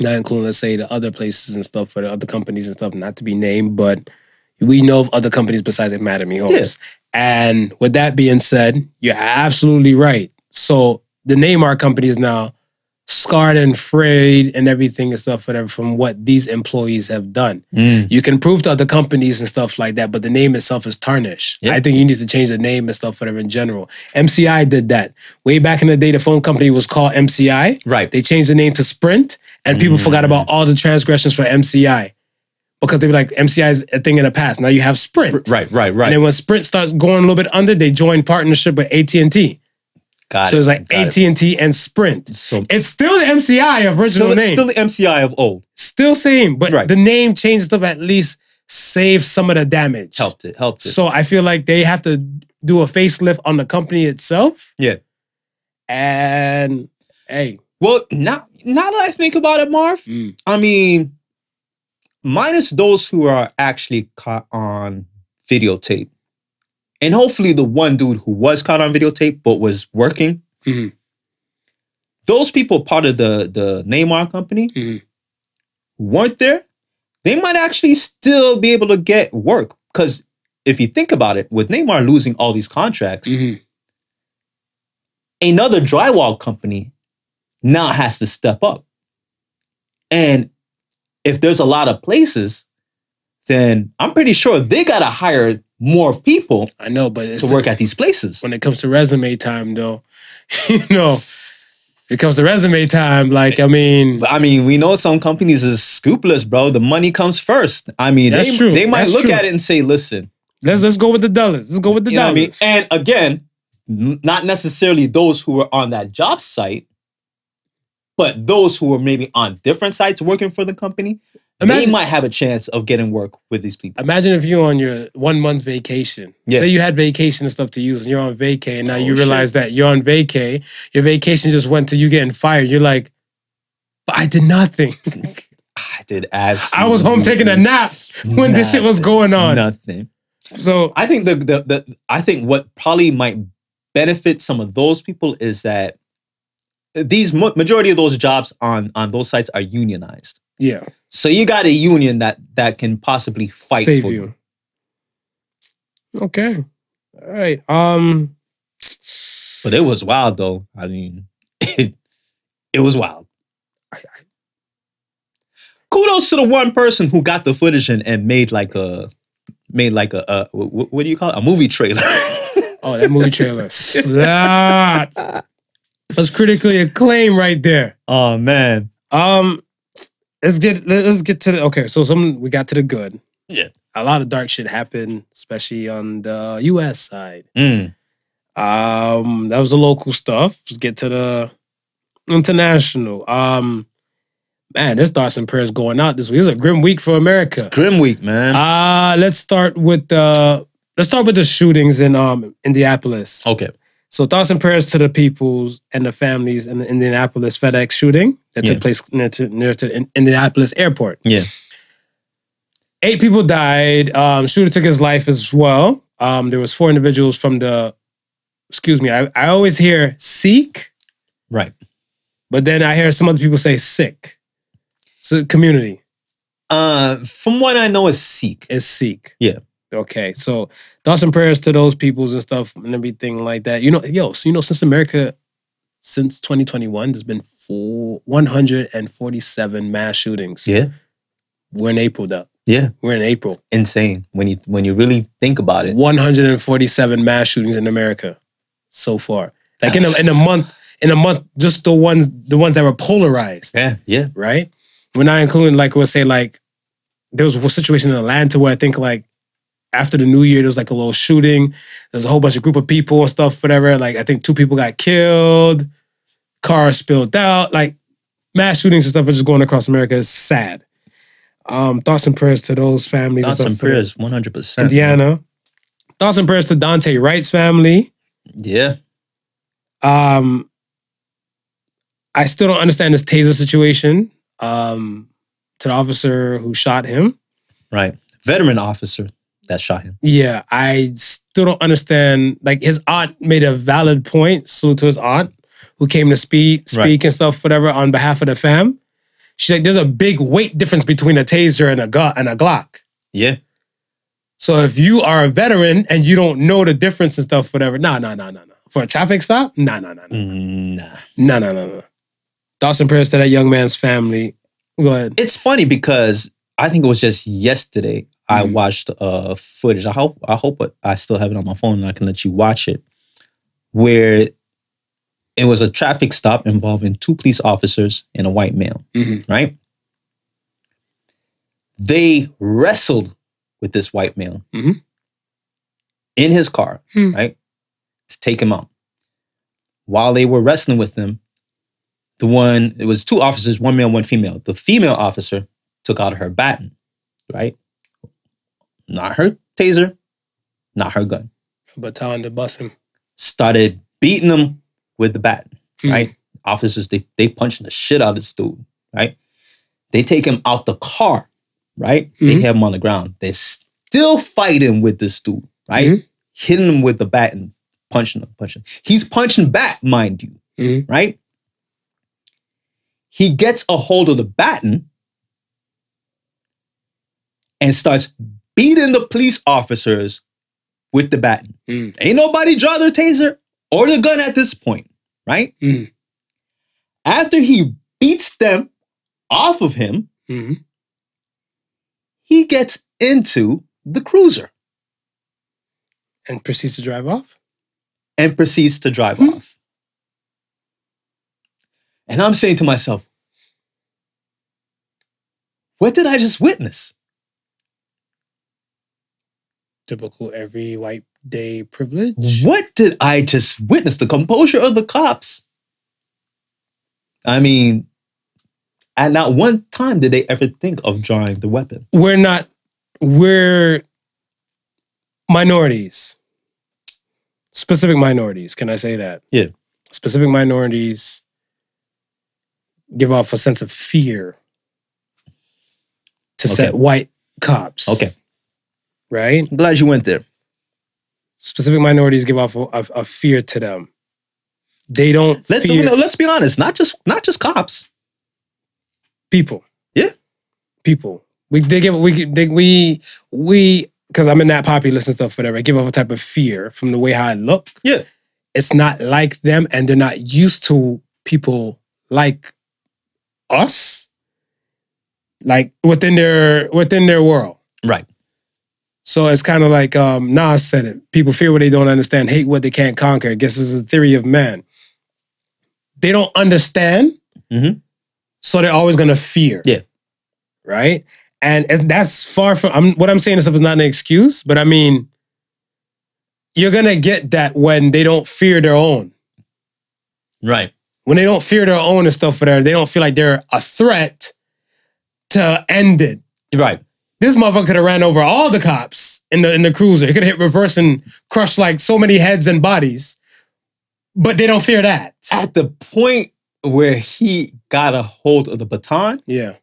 not including, let's say, the other places and stuff for the other companies and stuff, not to be named, but we know of other companies besides Anatomy Homes. And with that being said, you're absolutely right. So the Neymar company is now scarred and frayed and everything and stuff, whatever, from what these employees have done. Mm. You can prove to other companies and stuff like that, but the name itself is tarnished. Yeah. I think you need to change the name and stuff, whatever, in general. MCI did that. Way back in the day, the phone company was called MCI. Right. They changed the name to Sprint, and people mm. forgot about all the transgressions for MCI because they were like, MCI is a thing in the past. Now you have Sprint. Right, right, right. And then when Sprint starts going a little bit under, they join partnership with AT&T. Got So it, it's like got it. AT&T and Sprint. So It's still the MCI of original still, name. still the MCI of old. Still same, but Right. the name change stuff at least save some of the damage. Helped it, helped it. So I feel like they have to do a facelift on the company itself. Yeah. And hey, Well, now now that I think about it, Marv, Mm. I mean, minus those who are actually caught on videotape, and hopefully the one dude who was caught on videotape but was working, Mhm. those people part of the the Neymar company Mhm. who weren't there, they might actually still be able to get work because. If you think about it, with Neymar losing all these contracts, Mhm. another drywall company now has to step up. And if there's a lot of places, then I'm pretty sure they got to hire more people I know, but it's to work at these places. when it comes to resume time, though. You know, It comes to resume time. Like, I mean, But I mean, we know some companies is scrupulous, bro. The money comes first. I mean, That's they, true. they might That's look true. at it and say, listen, let's let's go with the dollars. Let's go with the you know what I mean? dollars. And again, not necessarily those who were on that job site, but those who were maybe on different sites working for the company, they Imagine- might have a chance of getting work with these people. Imagine if you're on your one month vacation. Yeah. Say you had vacation and stuff to use, and you're on vacay, and now Oh, you shit. realize that you're on vacay. Your vacation just went to you getting fired. You're like, but I did nothing. I did absolutely. I was home taking a nap when this shit was going on. Nothing. So I think the, the the I think what probably might benefit some of those people is that these majority of those jobs on on those sites are unionized. Yeah, So you got a union that that can possibly fight save for you. Okay, all right. Um, But it was wild though. I mean, it, it was wild. Kudos to the one person who got the footage and, and made like a made like a, a what, what do you call it? A movie trailer. oh, that movie trailer slap was critically acclaimed right there. oh man. Um, let's get let's get to the okay. So some we got to the good. Yeah. a lot of dark shit happened, especially on the U.S. side. Mm. Um, that was the local stuff. Let's get to the international. Um, man, there's thoughts and prayers going out this week. It was a grim week for America. Grim week, man. Uh let's start with the let's start with the shootings in um Indianapolis. okay. So thoughts and prayers to the peoples and the families in the Indianapolis FedEx shooting that Yeah. took place near to, near to Indianapolis airport. Yeah. Eight people died. Um, shooter took his life as well. Um, there was four individuals from the. Excuse me. I, I always hear Sikh, Right. but then I hear some other people say sick. So community Uh, from what I know, is Sikh. is Sikh. Yeah. Okay. So thoughts and prayers to those peoples and stuff and everything like that. You know, yo, so you know, since America, since 2021, there's been four, 147 mass shootings. Yeah. We're in April, though. Yeah. We're in April. Insane when you when you really think about it. 147 mass shootings in America so far. Like in a, in a month, in a month, just the ones the ones that were polarized, Yeah. Yeah. right? We're not including like we'll say like there was a situation in Atlanta where I think like after the new year there was like a little shooting. There was a whole bunch of group of people and stuff, whatever. Like I think two people got killed, cars spilled out, like mass shootings and stuff are just going across America. It's sad. Um, thoughts and prayers to those families. Thoughts and and stuff for prayers, one hundred percent. Indiana. Thoughts and prayers to Daunte Wright's family. Yeah. Um, I still don't understand this taser situation. Um, to the officer who shot him. Right. Veteran officer that shot him. Yeah, I still don't understand. Like his aunt made a valid point. Salute to his aunt who came to speak, speak Right. and stuff, whatever, on behalf of the fam. She's like, there's a big weight difference between a taser and a gu- and a Glock. Yeah. So if you are a veteran and you don't know the difference and stuff, whatever, nah, nah, nah, nah, nah. For a traffic stop, nah, nah, nah, nah, Nah. Mm, nah, nah, nah, nah. Thoughts and prayers to that young man's family. Go ahead. It's funny because I think it was just yesterday I Mhm. watched uh footage. I hope I hope I still have it on my phone and I can let you watch it. Where it was a traffic stop involving two police officers and a white male, Mhm. right? They wrestled with this white male Mhm. in his car, Hmm. right? To take him out. While they were wrestling with him, the one, it was two officers, one male, one female. The female officer took out her baton, right? Not her taser, not her gun. But telling to bust him. Started beating him with the baton, Hmm. right? Officers, they they punching the shit out of this dude, right? They take him out the car, right? They Mhm. have him on the ground. They're still fighting with this dude, right? Mhm. Hitting him with the baton, punching him, punching. He's punching back, mind you, Mhm. right? He gets a hold of the baton and starts beating the police officers with the baton. Mm. Ain't nobody draw their taser or the gun at this point, right? Mm. After he beats them off of him, hmm he gets into the cruiser And proceeds to drive off. and proceeds to drive Hmm. off. And I'm saying to myself, what did I just witness? Typical every white day privilege. What did I just witness? The composure of the cops. I mean, at not one time did they ever think of drawing the weapon. We're not. We're minorities. Specific minorities. Can I say that? Yeah. Specific minorities give off a sense of fear to set white cops. Okay. Right? I'm glad you went there. Specific minorities give off a, a, a fear to them. They don't Let's fear no, let's be honest. Not just not just cops. people. Yeah. People. We they give we they, we we because I'm in that populace and stuff, whatever. I give off a type of fear from the way how I look. Yeah. It's not like them, and they're not used to people like us, like within their within their world. Right. So it's kind of like um, Nas said it. People fear what they don't understand, hate what they can't conquer. I guess it's a theory of man. They don't understand, Mhm. so they're always gonna fear. Yeah. Right. And that's far from. I'm, what I'm saying is not an excuse, but I mean, you're gonna get that when they don't fear their own. Right. When they don't fear their own and stuff, whatever, they don't feel like they're a threat to end it. Right. This motherfucker could have ran over all the cops in the in the cruiser. He could have hit reverse and crushed like so many heads and bodies. But they don't fear that. At the point where he got a hold of the baton Yeah.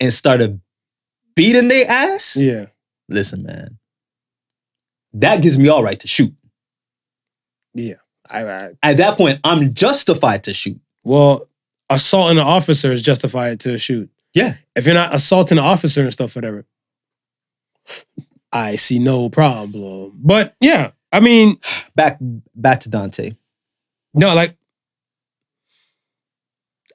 and started beating their ass. Yeah. Listen, man. That gives me all right to shoot. Yeah. I, I At that point, I'm justified to shoot. well, assaulting an officer is justified to shoot. Yeah. If you're not assaulting an officer and stuff, whatever. I see no problem. But yeah, I mean, Back back to Daunte. No, like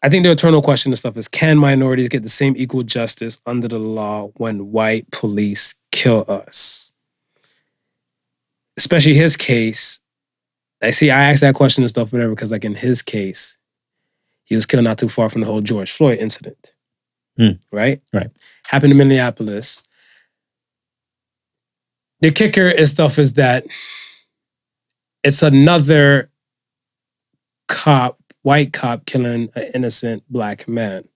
I think the eternal question and stuff is can minorities get the same equal justice under the law when white police kill us? Especially his case. I see I asked that question and stuff, whatever, because like in his case, he was killed not too far from the whole George Floyd incident. Hmm. Right? Right. Happened in Minneapolis. The kicker and stuff is that it's another cop, white cop, killing an innocent black man.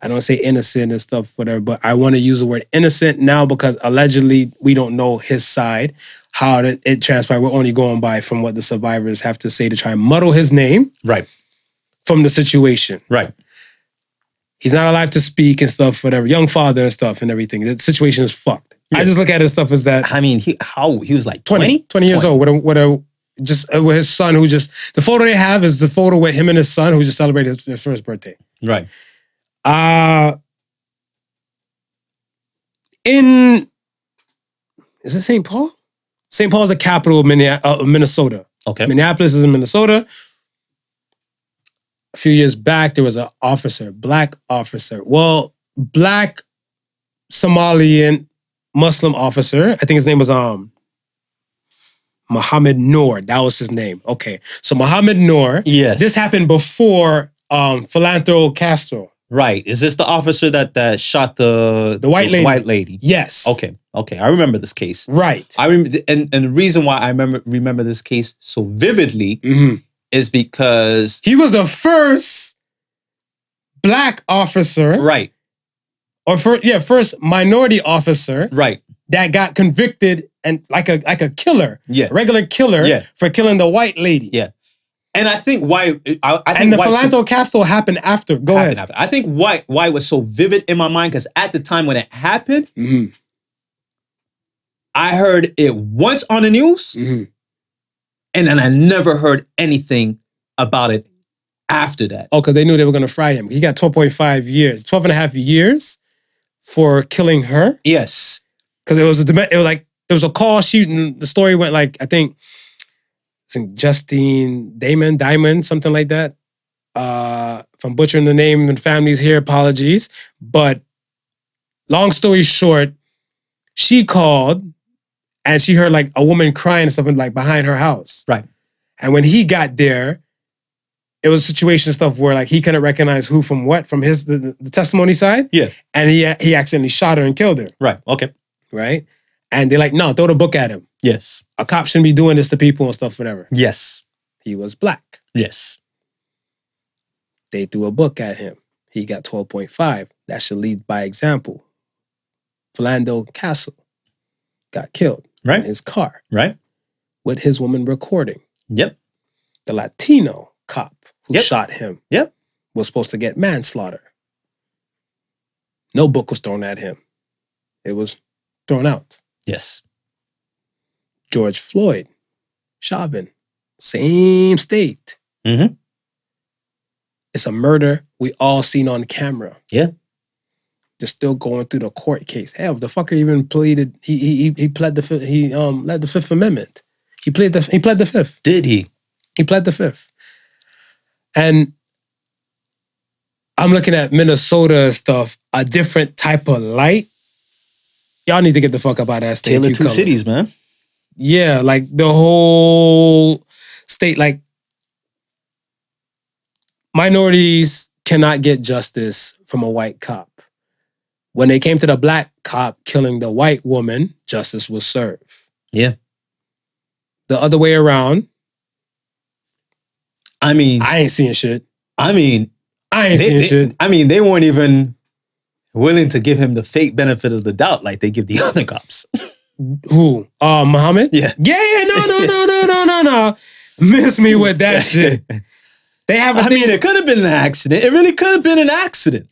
I don't say innocent and stuff, whatever, but I want to use the word innocent now because allegedly we don't know his side, how did it transpired. We're only going by from what the survivors have to say to try and muddle his name Right. from the situation. Right. He's not alive to speak and stuff, whatever. Young father and stuff and everything. The situation is fucked. I just look at his stuff as that I mean, he how he was like 20, 20? 20 years old with a, with a just uh, with his son who just the photo they have is the photo with him and his son who just celebrated his, his first birthday. Right. Uh in is it St. Paul? St. Paul is the capital uh, of Minnesota. Okay. Minneapolis is in Minnesota. A few years back, there was an officer, black officer. Well, black Somalian Muslim officer. I think his name was um Mohamed Noor. That was his name. Okay. So Mohamed Noor. Yes. This happened before um Philando Castile. Right. Is this the officer that that shot the The white lady. White lady. Yes. Okay. Okay. I remember this case. Right. I remember, and, and the reason why I remember remember this case so vividly Mhm. Is because He was the first black officer, right, or first, yeah, first minority officer right, that got convicted and like a like a killer, yeah, regular killer, Yeah. for killing the white lady. Yeah. and I think why I, I think and the why Philando Castile happened after. Go happened ahead. after. I think why why it was so vivid in my mind because at the time when it happened, Mhm, I heard it once on the news, mhm. And then I never heard anything about it after that. Oh, because they knew they were going to fry him. He got 12.5 years, 12 and a half years for killing her. Yes, because it was a it was like it was a call shooting. The story went like I think, Justine Damon, Diamond, something like that. Uh, if I'm butchering the name and families here, apologies. But long story short, she called and she heard like a woman crying and something like behind her house. Right. And when he got there, it was a situation stuff where like he couldn't recognize who from what from his the, the testimony side. Yeah. and he he accidentally shot her and killed her. Right. Okay. Right, and they're like, no, throw the book at him. Yes. A cop shouldn't be doing this to people and stuff, whatever. Yes. He was black. Yes. They threw a book at him. He got 12.5. That should lead by example. Philando Castile got killed in Right. his car Right. with his woman recording. Yep. The Latino cop who Yep. shot him Yep. was supposed to get manslaughter. No book was thrown at him. It was thrown out. Yes. George Floyd, Chauvin, same state. Mhm. It's a murder we all seen on camera. Yeah. Just still going through the court case. Hell, the fucker even pleaded. He he he, he pled the fifth. He um led the Fifth Amendment. He pled the he pled the fifth. Did he? He pled the fifth. And I'm looking at Minnesota stuff, a different type of light. Y'all need to get the fuck up out of that state. Taylor two cities, man. Yeah, like the whole state, like minorities cannot get justice from a white cop. When they came to the black cop killing the white woman, justice was served. Yeah. The other way around, I mean, I ain't seeing shit. I mean, I ain't they- seeing they- shit. I mean, they weren't even willing to give him the fake benefit of the doubt like they give the other cops. Who? Uh, Mohamed? Yeah. Yeah, yeah, no, no, no, no, no, no, no. Miss me with that shit. They have a I thing. mean, it could have been an accident. It really could have been an accident.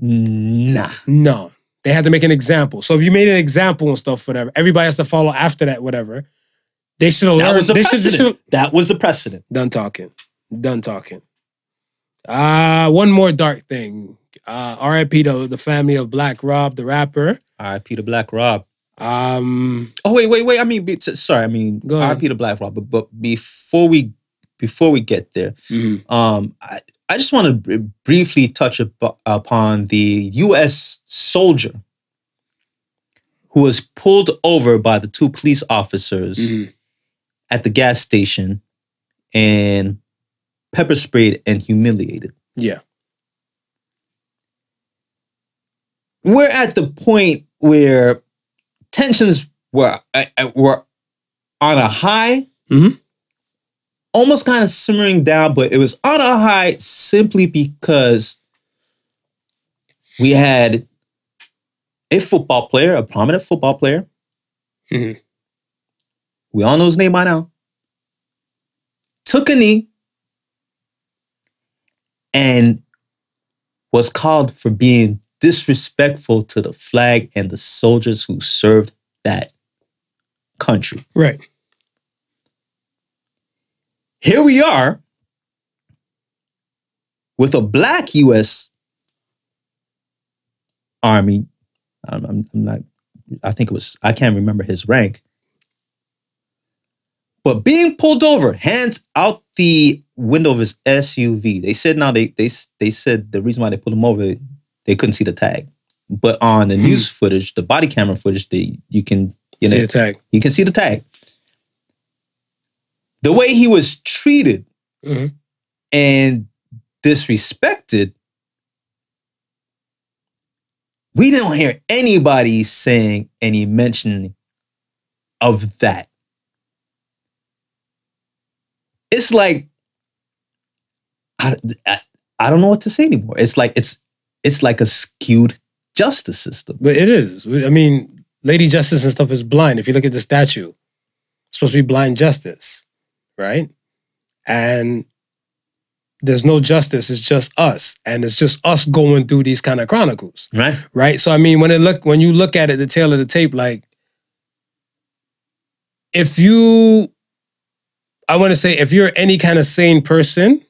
Nah. No, they had to make an example. So if you made an example and stuff, whatever, everybody has to follow after that, whatever. They should have That learned. was the they should. They should precedent. That was the precedent. done talking. Done talking. Uh one more dark thing. Uh, R.I.P. to the family of Black Rob, the rapper. R.I.P. to Black Rob. Um, Oh wait, wait, wait. I mean, sorry. I mean. R.I.P. to Black Rob. But, but before we before we get there, um, I, I just want to br- briefly touch up, upon the U.S. soldier who was pulled over by the two police officers Mhm. at the gas station and pepper sprayed and humiliated. yeah, We're at the point where tensions were uh, uh, were on a high, Mhm. Almost kind of simmering down, but it was on a high simply because we had a football player, a prominent football player. Mhm. We all know his name by now. Took a knee and was called for being disrespectful to the flag and the soldiers who served that country. right. Here we are with a black US Army. I'm, I'm, I'm not, I think it was, I can't remember his rank. But being pulled over, hands out the window of his SUV. They said now they they they said the reason why they pulled him over, they couldn't see the tag. But on the hmm. news footage, the body camera footage, they you can you See know the tag. you can see the tag. The way he was treated Mhm. and disrespected, we don't hear anybody saying any mention of that. It's like I, I, I don't know what to say anymore. It's like it's it's like a skewed justice system. But it is. I mean, Lady Justice and stuff is blind. If you look at the statue, it's supposed to be blind justice, right? And there's no justice. It's just us, and it's just us going through these kind of chronicles, Right? right? So I mean, when it look when you look at it, the tail of the tape, like if you, I want to say, if you're any kind of sane person.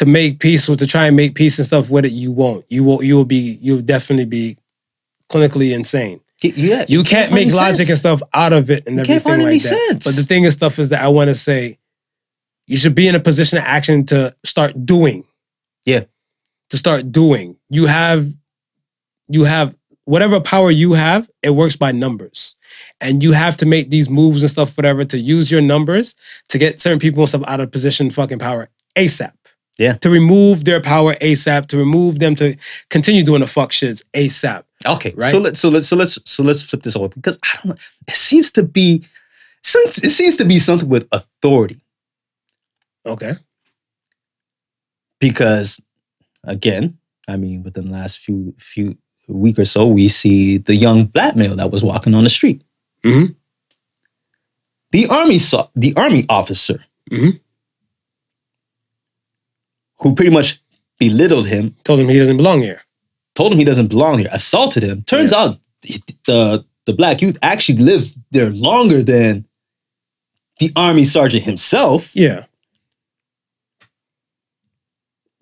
To make peace or to try and make peace and stuff with it, you won't. You will. You will be. You'll definitely be clinically insane. Yeah, You can't find make logic sense. and stuff out of it and You everything can't find like any that. sense. But the thing is, stuff is that I want to say, you should be in a position of action to start doing. Yeah. To start doing. You have, you have whatever power you have. It works by numbers, and you have to make these moves and stuff, whatever, to use your numbers to get certain people and stuff out of position, fucking power asap. Yeah. To remove their power ASAP, to remove them to continue doing the fuck shits ASAP. Okay, Right? So let's so let's so let's so let's flip this over because I don't know. It seems to be, it seems to be something with authority Okay. because, again, I mean, within the last few few week or so, we see the young black male that was walking on the street. Mhm. The army saw the army officer Mhm. Who pretty much belittled him Told him he doesn't belong here. told him he doesn't belong here, assaulted him. Turns out the, the the black youth actually lived there longer than the army sergeant himself. Yeah.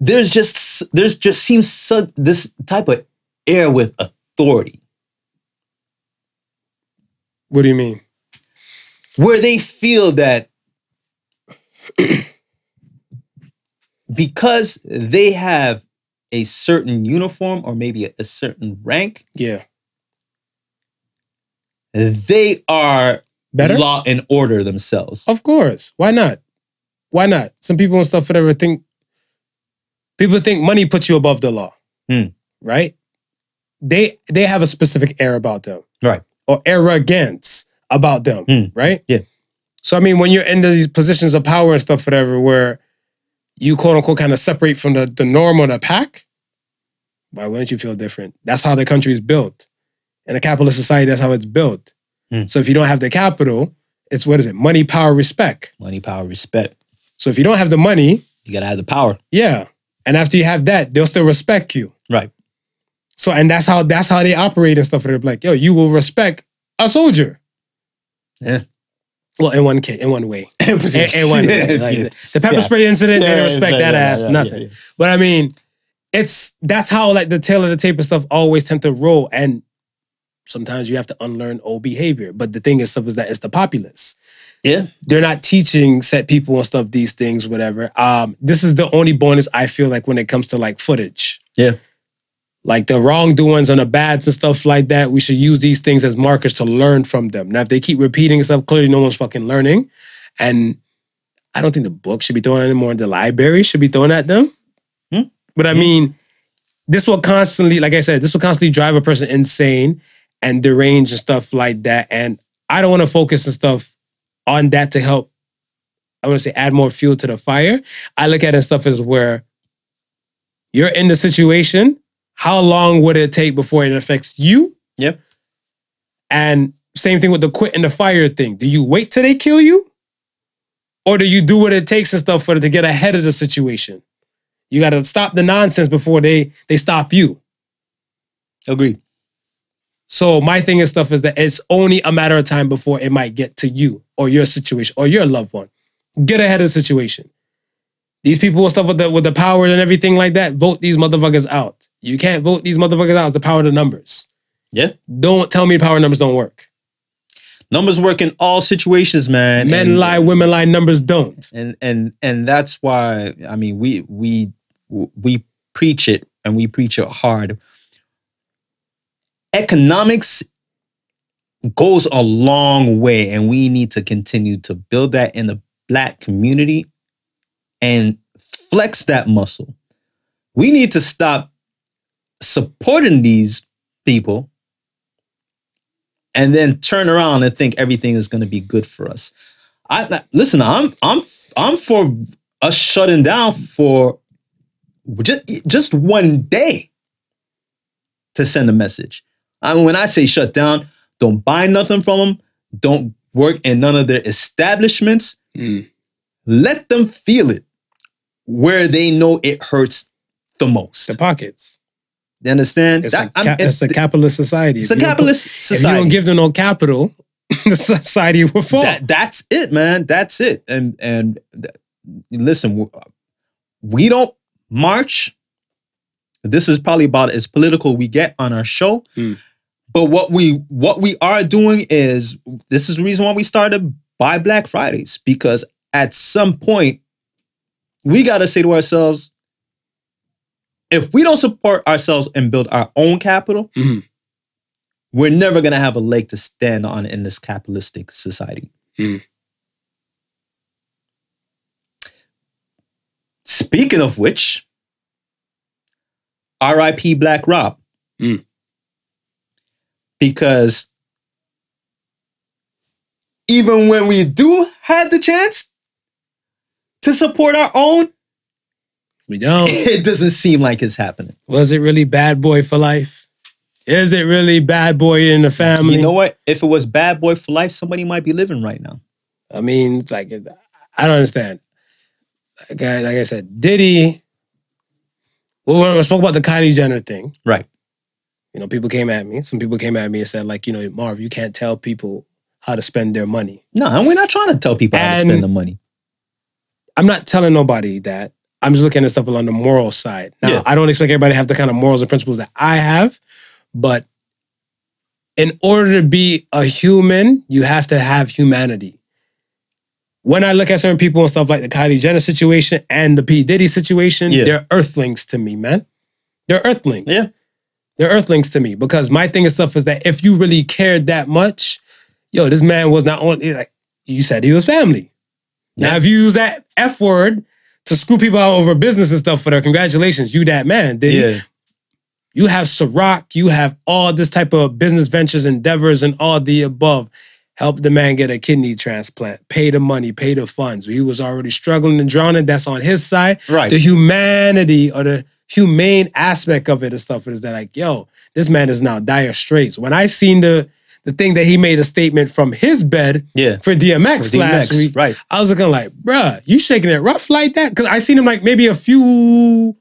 There's just there's just seems so, this type of air with authority What do you mean? where they feel that because they have a certain uniform or maybe a, a certain rank, Yeah. they are Better? law and order themselves. Of course. Why not? Why not? Some people and stuff, whatever, think people think money puts you above the law. Hmm. Right? They they have a specific air about them. Right. Or arrogance about them. Hmm. Right? Yeah. So I mean, when you're in these positions of power and stuff, whatever, where you quote unquote kind of separate from the, the norm or the pack, why wouldn't you feel different? That's how the country is built. In a capitalist society, that's how it's built. Hmm. So if you don't have the capital, it's what is it? Money, power, respect. Money, power, respect. So if you don't have the money, You gotta have the power. yeah. And after you have that, they'll still respect you. Right. So and that's how that's how they operate and stuff. They're like, yo, you will respect a soldier. Yeah. Well, in one case, in one way. in, in one way. Like, Yeah. the pepper Yeah. spray incident, they didn't respect yeah, that yeah, ass, yeah, nothing. yeah, yeah. But I mean, it's that's how like the tail of the tape and stuff always tend to roll. And sometimes you have to unlearn old behavior. But the thing is stuff is that it's the populace. Yeah. They're not teaching set people and stuff these things, whatever. Um, this is the only bonus I feel like when it comes to like footage. Yeah. Like the wrongdoings and the bads and stuff like that, we should use these things as markers to learn from them. Now, if they keep repeating stuff, clearly no one's fucking learning. And I don't think the book should be thrown anymore. The library should be thrown at them. Hmm. But I mean, this will constantly, like I said, this will constantly drive a person insane and deranged and stuff like that. And I don't want to focus and stuff on that to help. I want to say add more fuel to the fire. I look at it stuff as where you're in the situation. How long would it take before it affects you? Yep. And same thing with the quit and the fire thing. Do you wait till they kill you? Or do you do what it takes and stuff for to get ahead of the situation? You gotta stop the nonsense before they they stop you. Agreed. So my thing and stuff is that it's only a matter of time before it might get to you or your situation or your loved one. Get ahead of the situation. These people and stuff with the with the power and everything like that, vote these motherfuckers out. You can't vote these motherfuckers out. It's the power of the numbers. Yeah. Don't tell me the power of numbers don't work. Numbers work in all situations, man. Men And- lie, women lie, numbers don't. and and and that's why I mean we we we preach it and we preach it hard. Economics goes a long way, and we need to continue to build that in the black community and flex that muscle. We need to stop supporting these people and then turn around and think everything is going to be good for us. I listen. I'm I'm I'm for us shutting down for just just one day to send a message. I mean, when I say shut down, don't buy nothing from them. Don't work in none of their establishments. Mm. Let them feel it where they know it hurts the most. The pockets. You understand? It's, That- a, I'm- ca- it's a capitalist society. it's a If you don't put- capitalist If society. you don't give them no capital, the society will fall. That that's it, man. That's it. And and listen, we don't march. This is probably about as political we get on our show. Mm. But what we what we are doing is this is the reason why we started Buy Black Fridays because at some point we got to say to ourselves, if we don't support ourselves and build our own capital, Mhm. we're never gonna have a leg to stand on in this capitalistic society. Speaking of which, R.I.P. Black Rob. Mm. Because even when we do have the chance to support our own, We don't. it doesn't seem like it's happening. Was it really bad boy for life? Is it really bad boy in the family? You know what? If it was Bad Boy for Life, somebody might be living right now. I mean, it's like I don't understand. Like I, like I said, Diddy. Well, when I spoke about the Kylie Jenner thing, Right. you know, people came at me. Some people came at me and said, like, you know, Marv, you can't tell people how to spend their money. No, and we're not trying to tell people how to spend the money. I'm not telling nobody that. I'm just looking at stuff along the moral side. Now, Yeah. I don't expect everybody to have the kind of morals and principles that I have, but in order to be a human, you have to have humanity. When I look at certain people and stuff like the Kylie Jenner situation and the P. Diddy situation, Yeah. they're earthlings to me, man. They're earthlings. Yeah. They're earthlings to me because my thing and stuff is that if you really cared that much, yo, this man was not only like you said he was family. Now, if you use that F word to screw people out over business and stuff for their congratulations, you that man, did Yeah. you have Ciroc, you have all this type of business ventures, endeavors, and all the above. Help the man get a kidney transplant, pay the money, pay the funds. He was already struggling and drowning. That's on his side. Right. The humanity or the humane aspect of it and stuff is that like, yo, this man is now dire straits. When I seen the the thing that he made a statement from his bed Yeah. for DMX, For last DMX, week, right. I was looking like, bruh, you shaking it rough like that? Because I seen him like maybe a few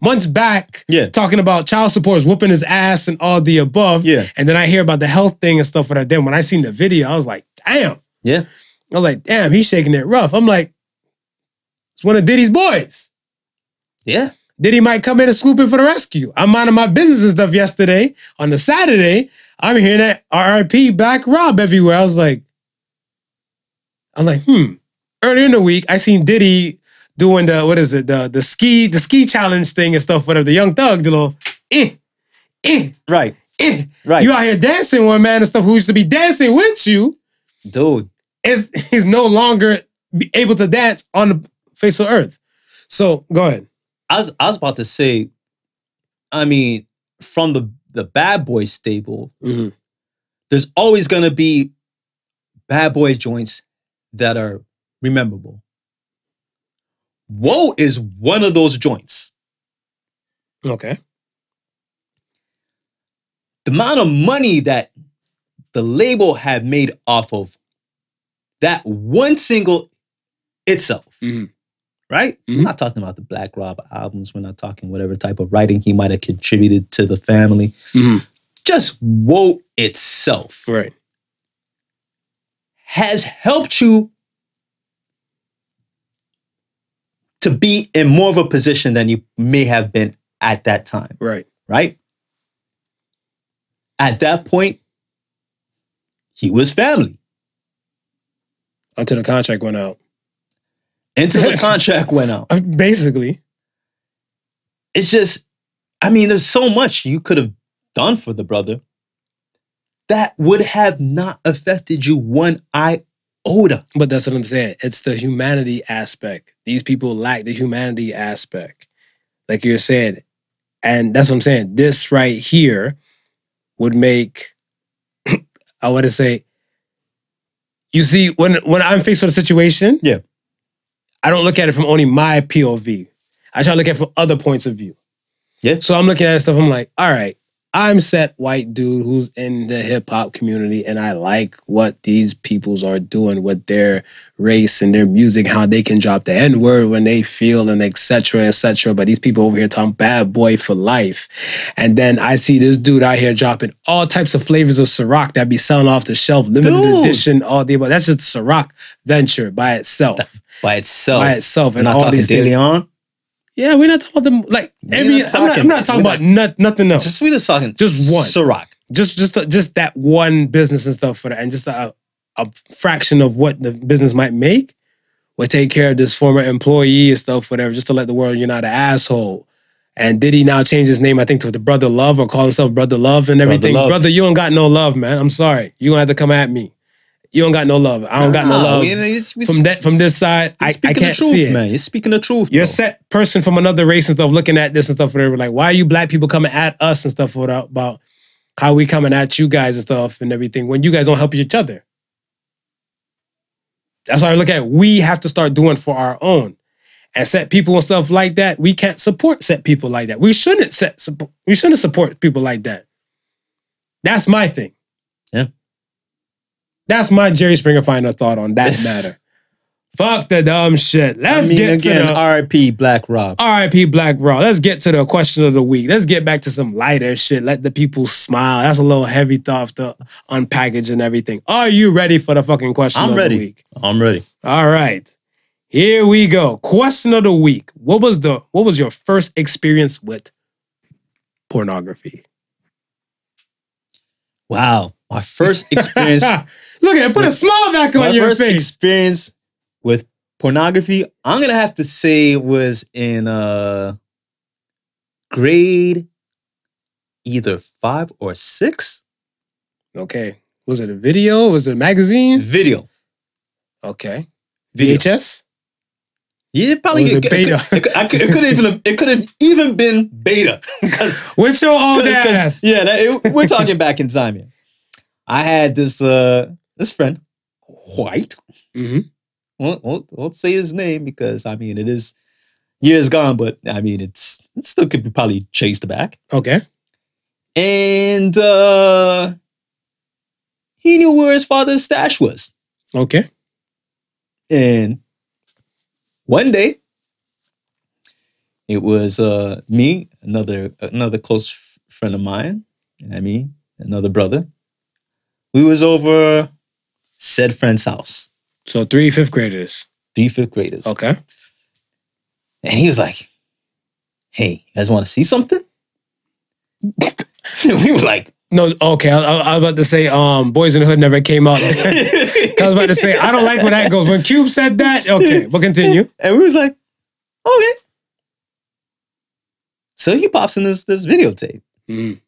months back Yeah. talking about child supports whooping his ass and all the above. Yeah. And then I hear about the health thing and stuff for that. Then when I seen the video, I was like, damn. Yeah. I was like, damn, he's shaking it rough. I'm like, it's one of Diddy's boys. Yeah. Diddy might come in and swoop in for the rescue. I'm minding my business and stuff yesterday. On the Saturday, I'm hearing that RIP Black Rob everywhere. I was like, I'm like, hmm. Earlier in the week, I seen Diddy doing the what is it, the the ski, the ski challenge thing and stuff, whatever, the Young Thug, the little eh, eh, Right. eh. Right. You out here dancing one man and stuff who used to be dancing with you Dude. is is no longer able to dance on the face of earth. So go ahead. I was I was about to say, I mean, from the the bad boy stable, Mhm. there's always gonna be bad boy joints that are rememberable. Whoa is one of those joints. Okay. The amount of money that the label had made off of that one single itself, Mhm. Right? Mhm. We're not talking about the Black Rob albums. We're not talking whatever type of writing he might have contributed to the family. Mhm. Just Whoa itself Right. has helped you to be in more of a position than you may have been at that time, Right. right? At that point, he was family. Until the contract went out. Until the contract went out. Basically. It's just, I mean, there's so much you could have done for the brother that would have not affected you one iota. But that's what I'm saying. It's the humanity aspect. These people lack the humanity aspect. Like you're saying. And that's what I'm saying. This right here would make I want to say you see when when I'm faced with a situation, Yeah. I don't look at it from only my POV. I try to look at it from other points of view. Yeah. So I'm looking at stuff. I'm like, all right, I'm set white dude who's in the hip hop community, and I like what these peoples are doing with their race and their music, how they can drop the N word when they feel and etc. etc. But these people over here talking bad boy for life, and then I see this dude out here dropping all types of flavors of Ciroc that be selling off the shelf, limited Dude. edition, all the above. That's just Ciroc venture by itself. By itself. by itself, and not all talking these De things. Yeah, we're not talking about them like We're every. not I'm, not, I'm not talking- we're about not, nothing else. Just we're just talking Just one. Ciroc. just just just that one business and stuff for that, and just a, a fraction of what the business might make would take care of this former employee and stuff, whatever, just to let the world you're not an asshole. And did he now change his name? I think to the Brother Love or call himself Brother Love and everything. Love. Brother, you don't got no love, man. I'm sorry. You gonna have to come at me. You don't got no love. I don't got no love we- it's- from that from this side. I, I can't the truth, see it. man. You're speaking the truth. You're a set person from another race and stuff looking at this and stuff. Whatever. Like, why are you black people coming at us and stuff about about how we coming at you guys and stuff and everything when you guys don't help each other? That's why I look at we have to start doing for our own. And set people and stuff like that, we can't support set people like that. We shouldn't set support, we shouldn't support people like that. That's my thing. That's my Jerry Springer final thought on that matter. Fuck the dumb shit. Let's I mean, get again, to the R.I.P. Black Rob. RIP Black Raw. Let's get to the question of the week. Let's get back to some lighter shit. Let the people smile. That's a little heavy thought to unpackage and everything. Are you ready for the fucking question I'm of ready. the week? I'm ready. All right. Here we go. Question of the week. What was the what was your first experience with pornography? Wow, my first experience. Look at it. Put a smile back on your face. My first experience with pornography. I'm gonna have to say was in uh grade either five or six. okay. Was it a video? Was it a magazine? Video. Okay. Video. VHS? Yeah, probably. It it, beta? It, could- I could- it could even have, it could have even been beta because With your old ass. yeah, that, it- we're talking back in time here. I had this uh this friend, white. hmm Won't, won't, won't say his name because I mean it is years gone, but I mean it's it still could be probably chased back. Okay. And uh he knew where his father's stash was. Okay. And one day, it was uh, me, another another close friend of mine, and I mean another brother. We was over said friend's house, So three fifth graders. three fifth graders. Okay. And he was like, "Hey, you guys want to see something?" we were like, No, okay. I, I, I was about to say, um, Boys in the Hood never came out. I was about to say, I don't like where that goes. When Cube said that, okay, but continue. and we was like, "Okay." So he pops in this this videotape. Mm.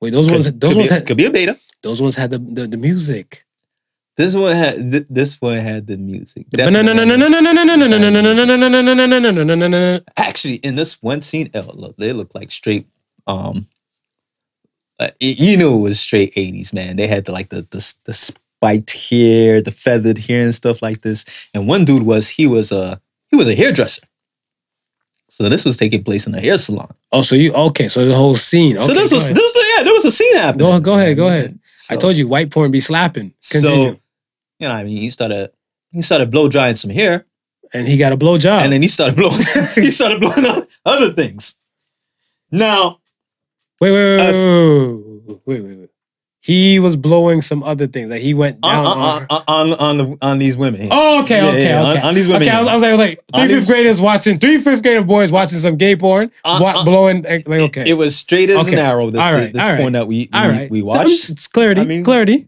Wait, those ones, those could ones, be, had, could be a beta. Those ones had the the, the music. This one had this one had the music. Actually, in this one scene, look, they look like straight. Um, uh, you knew it was straight '80s, man. They had the like the the the spiked hair, the feathered hair, and stuff like this. And one dude was he was a he was a hairdresser. So this was taking place in a hair salon. Oh, so you okay? So the whole scene. Okay, so there was, a, there was a, yeah, there was a scene happening. Go, go ahead, go ahead. I told you, white porn be slapping. Continue. So you know, what I mean, he started he started blow drying some hair. and he got a blow job. and then he started blowing he started blowing up other things. Now, wait, wait, wait, Us. wait, wait, wait, wait, wait. He was blowing some other things. Like he went uh, uh, on down on. on, on, on, on, the, on these women. Oh, okay, Yeah, okay, yeah, okay. on- on these women, Okay, I was, I was like, like three fifth graders watching, three fifth grader boys watching some gay porn, On- wa- on- blowing. Like, okay, It was straight as Okay. an arrow. This All right, this all right. porn that we all we, right. we watched. It's clarity, I mean- clarity.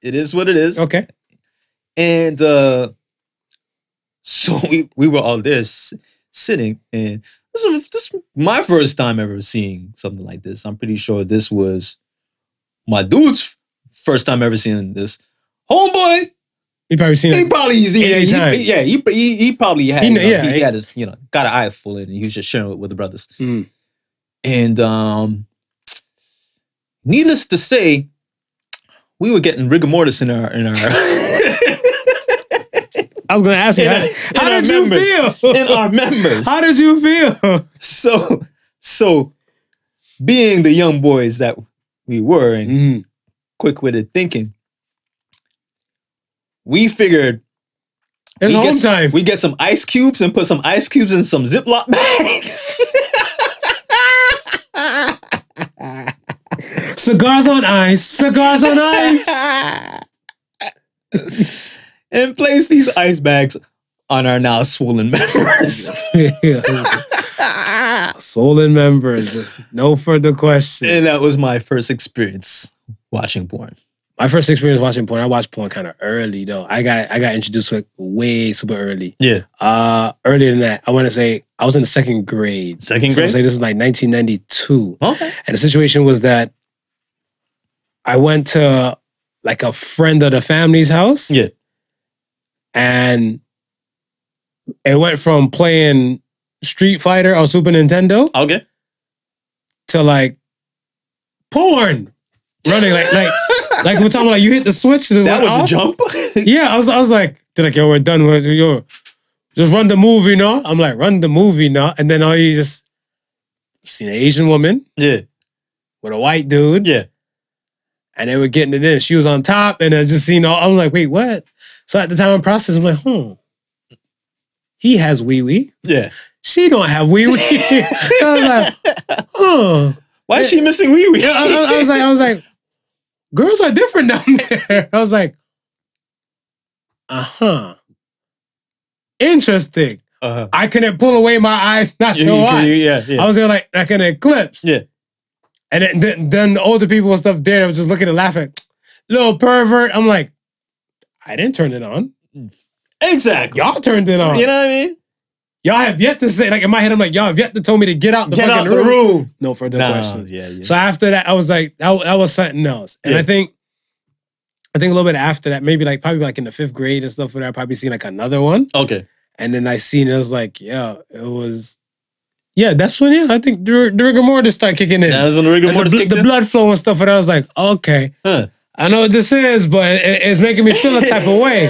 It is what it is. Okay. And uh, so we we were all this sitting, and this is, this is my first time ever seeing something like this. I'm pretty sure this was my dude's first time ever seeing this. Homeboy, he probably seen He it. probably he, Eight he- yeah he, he he probably had He you know, yeah, he, had his you know got an eye full in and he was just sharing it with the brothers Mm. and um needless to say we were getting rigor mortis in our in our I was gonna ask you, how, how did you members. feel? in our members How did you feel? so so being the young boys that we were and Mm. quick-witted thinking we figured It's we home get, time. we get some ice cubes and put some ice cubes in some Ziploc bags. Cigars on ice. Cigars on ice. and place these ice bags on our now swollen members. Swollen members. No further questions. and that was my first experience watching porn. My first experience watching porn, I watched porn kind of early though. I got I got introduced to it way super early. Yeah. Uh earlier than that, I want to say I was in the second grade. Second So grade? say this is like 1992. Okay. And the situation was that I went to like a friend of the family's house. Yeah. And it went from playing Street Fighter on Super Nintendo Okay. to like porn. Running like like like we're talking about like you hit the switch. That was a jump. Yeah, I was I was like, they're like, yo, we're done with yo. Just run the movie now. I'm like, run the movie now. And then all you just see an Asian woman yeah. with a white dude. Yeah. And they were getting it in. She was on top, and I just seen all. I'm like, wait, what? So at the time of process, I'm like, hmm. He has wee wee. Yeah. She don't have wee wee. so I was like, huh. Why is she missing wee wee? I, I- was like, I was like, girls are different down there. I was like, uh huh. Interesting. uh-huh. I couldn't pull away my eyes not to watch. yeah, yeah. I was there like like an eclipse. Yeah. And then, then, then the older people and stuff there, I was just looking and laughing. Little pervert. I'm like, I didn't turn it on. exactly. Y'all turned it on. You know what I mean? Y'all have yet to say, like in my head, I'm like, y'all have yet to tell me to get out the Get out the room. room. No further Nah, questions. yeah, yeah. So after that, I was like, that, that was something else. And Yeah. I think, I think a little bit after that, maybe like probably like in the fifth grade and stuff, where I probably seen like another one. okay. And then I seen it, I was like, yeah, it was, yeah, that's when, yeah, I think the, the rigor mortis start kicking in. That was on the rigor mortis the, kicked the in? blood flow and stuff, and I was like, okay, Huh. I know what this is, but it- it's making me feel a type of way.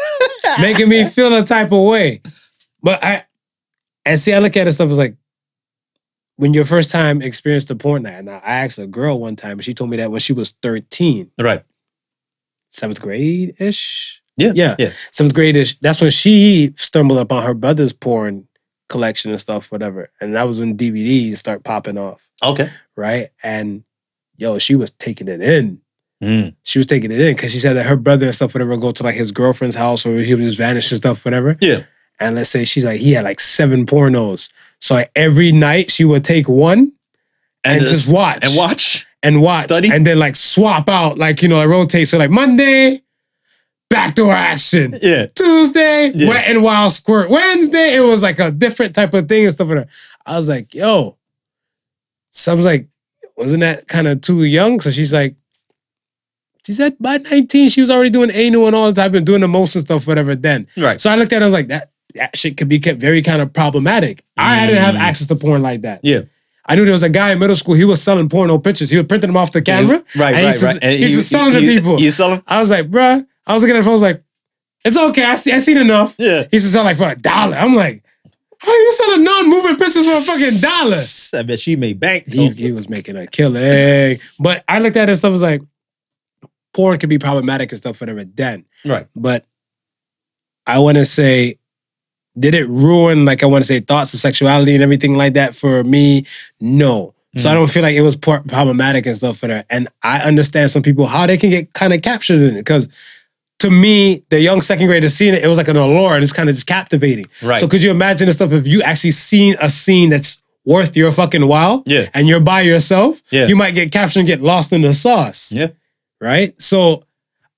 making me feel a type of way. But I, and see, I look at it stuff as like, when your first time experienced the porn night. Now, I asked a girl one time, and she told me that when she was 13, Right. seventh grade ish. Yeah. Yeah. Yeah. Seventh grade ish. That's when she stumbled upon her brother's porn collection and stuff, whatever. And that was when DVDs start popping off, Okay. right? And yo, she was taking it in. Mm. She was taking it in because she said that her brother and stuff, whatever, would go to like his girlfriend's house or he would just vanish and stuff, whatever. Yeah. And let's say she's like, he had like seven pornos. So like every night she would take one and, just watch And watch. and watch Study? and then like swap out, like, you know, like rotate. So like Monday, backdoor action. Yeah. Tuesday, Yeah. wet and wild squirt. Wednesday, it was like a different type of thing and stuff like that. I was like, yo. So I was like, wasn't that kind of too young? So she's like, she said by 19, she was already doing anal and all the type of doing the most and stuff, whatever then. Right. So I looked at it, I was like, that, that shit could be kept very kind of problematic. I didn't have Mm. access to porn like that. Yeah. I knew there was a guy in middle school, he was selling porno pictures. He was printing them off the camera. Right, right, right. And He used you- to to people. You sell them? I was like, bruh, I was looking at the phone, I was like, it's okay. I see, I seen enough. Yeah. He used to sell like for a dollar. I'm like, how you selling non-moving pictures for a fucking dollar? I bet she made bank. He, he was making a killing. But I looked at it and stuff was like, porn could be problematic and stuff whatever then. Right. But I want to say, did it ruin like I want to say thoughts of sexuality and everything like that for me? No. So I mm. don't feel like it was problematic and stuff for that. And I understand some people how they can get kind of captured in it because to me, the young second graders seeing it, it was like an allure and it's kind of just captivating. Right. So could you imagine the stuff if you actually seen a scene that's worth your fucking while? Yeah. And you're by yourself, Yeah. you might get captured and get lost in the sauce. Yeah. Right? So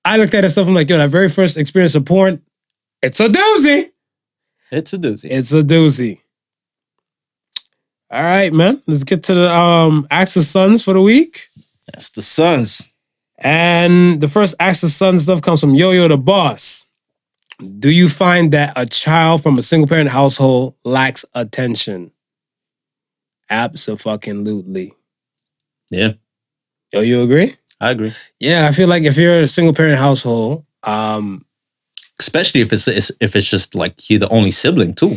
I looked at it stuff, I'm like, yo, that very first experience of porn, it's a doozy. It's a doozy. It's a doozy. All right, man. Let's get to the um Axis Sons for the week. That's the Sons. And the first Axis Sons stuff comes from Yo Yo the Boss. Do you find that a child from a single parent household lacks attention? Absolutely. Yeah. Yo, you agree? I agree. Yeah, I feel like if you're in a single parent household, um, Especially if it's, it's if it's just like you're the only sibling too.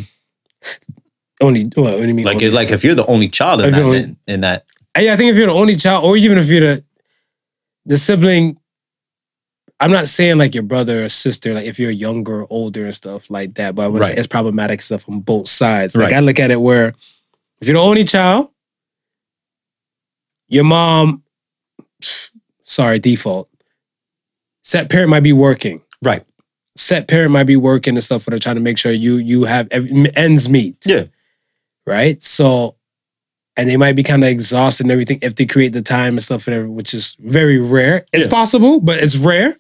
only what, what do you mean? Like only? like if you're the only child in If that, only- in, that Yeah, I think if you're the only child, or even if you're the the sibling, I'm not saying like your brother or sister, like if you're younger or older and stuff like that, but I would say Right. it's problematic stuff on both sides. Like Right. I look at it where if you're the only child, your mom, sorry, default, set parent might be working. right. Set parent might be working and stuff, but they're trying to make sure you you have every, ends meet Yeah. right? So, and they might be kind of exhausted and everything if they create the time and stuff, whatever, which is very rare. It's Yeah. possible, but it's rare.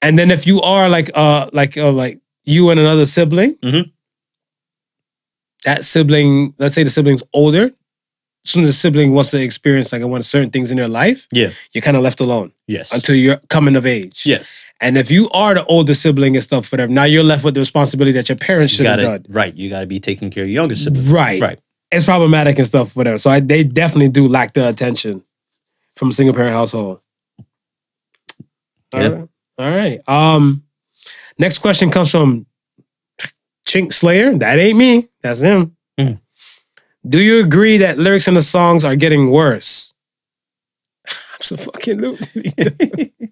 And then if you are like uh like uh, like you and another sibling, Mhm. that sibling, let's say the sibling's older, as soon as a sibling wants to experience like I want certain things in their life, Yeah. you're kind of left alone Yes. until you're coming of age. yes. And if you are the older sibling and stuff, whatever, now you're left with the responsibility that your parents should have done. right. You gotta be taking care of your younger sibling. Right. Right. It's problematic and stuff, whatever. So I, they definitely do lack the attention from a single parent household. All Yeah. right. All right. Um, next question comes from Chink Slayer. That ain't me. That's him. Mhm. Do you agree that lyrics in the songs are getting worse? Absolutely.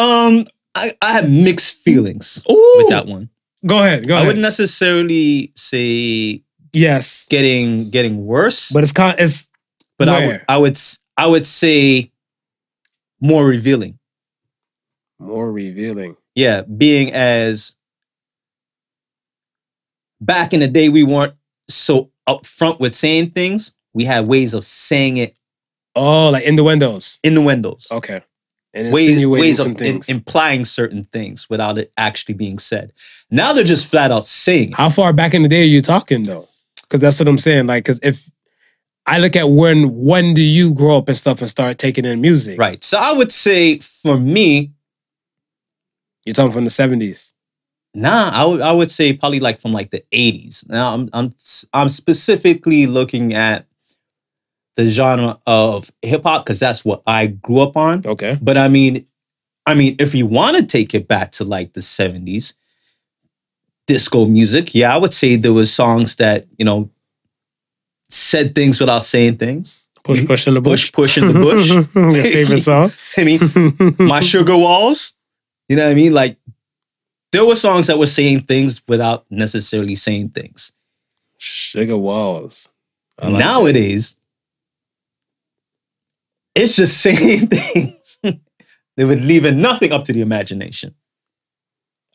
Um, I, I have mixed feelings Ooh. with that one. Go ahead. Go I ahead. wouldn't necessarily say yes, getting getting worse, but it's kind. It's but I would? I would s- I would say more revealing. more revealing. Yeah, being as back in the day we weren't so upfront with saying things. We had ways of saying it Oh, like innuendos. in the windows. Okay. And ways, insinuating ways some of in- implying certain things without it actually being said. Now they're just flat out saying it. How far back in the day are you talking though? Because that's what I'm saying. Like, because if I look at when when do you grow up and stuff and start taking in music? Right. So I would say for me, You're talking from the 70s. nah, I would I would say probably like from like the 80s. Now I'm I'm I'm specifically looking at the genre of hip hop because that's what I grew up on. Okay. But I mean, I mean, if you want to take it back to like the 70s, disco music, yeah, I would say there was songs that, you know, said things without saying things. Push, mm-hmm. push in the bush. Push, push in the bush. Your favorite song. I mean, my sugar walls. You know what I mean? Like there were songs that were saying things without necessarily saying things. Sugar Walls. Like Nowadays, it's just saying things. they would leaving nothing up to the imagination.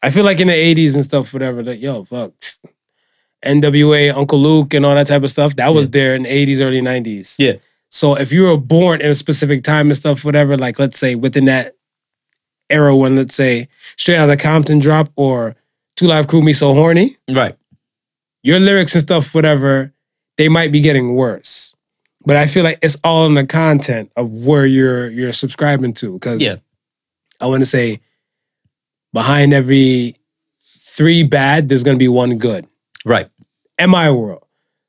I feel like in the 80s and stuff, whatever, like, yo, fuck. NWA, Uncle Luke, and all that type of stuff, that was Yeah. there in the 80s, early 90s. Yeah. So if you were born in a specific time and stuff, whatever, like let's say within that era when, let's say, Straight Outta Compton drop or Two Live Crew Me So Horny, Right. your lyrics and stuff, whatever, they might be getting worse. But I feel like it's all in the content of where you're you're subscribing to. Because Yeah. I want to say behind every three bad, there's gonna be one good. Right. In my world.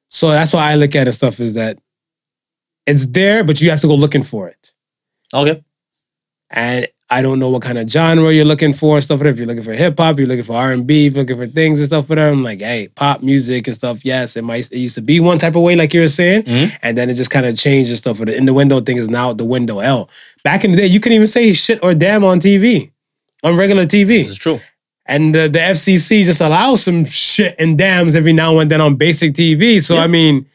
So that's why I look at it stuff is that it's there, but you have to go looking for it. Okay. And I don't know what kind of genre you're looking for and stuff. Whatever. If you're looking for hip hop, you're looking for R and B, looking for things and stuff. Whatever. I'm like, hey, pop music and stuff. Yes, it might. It used to be one type of way, like you were saying, Mhm. and then it just kind of changed and stuff. The in the window thing is now the window L. Back in the day, you couldn't even say shit or damn on TV, on regular TV. This is true. And the, the FCC just allows some shit and dams every now and then on basic TV. So Yeah. I mean,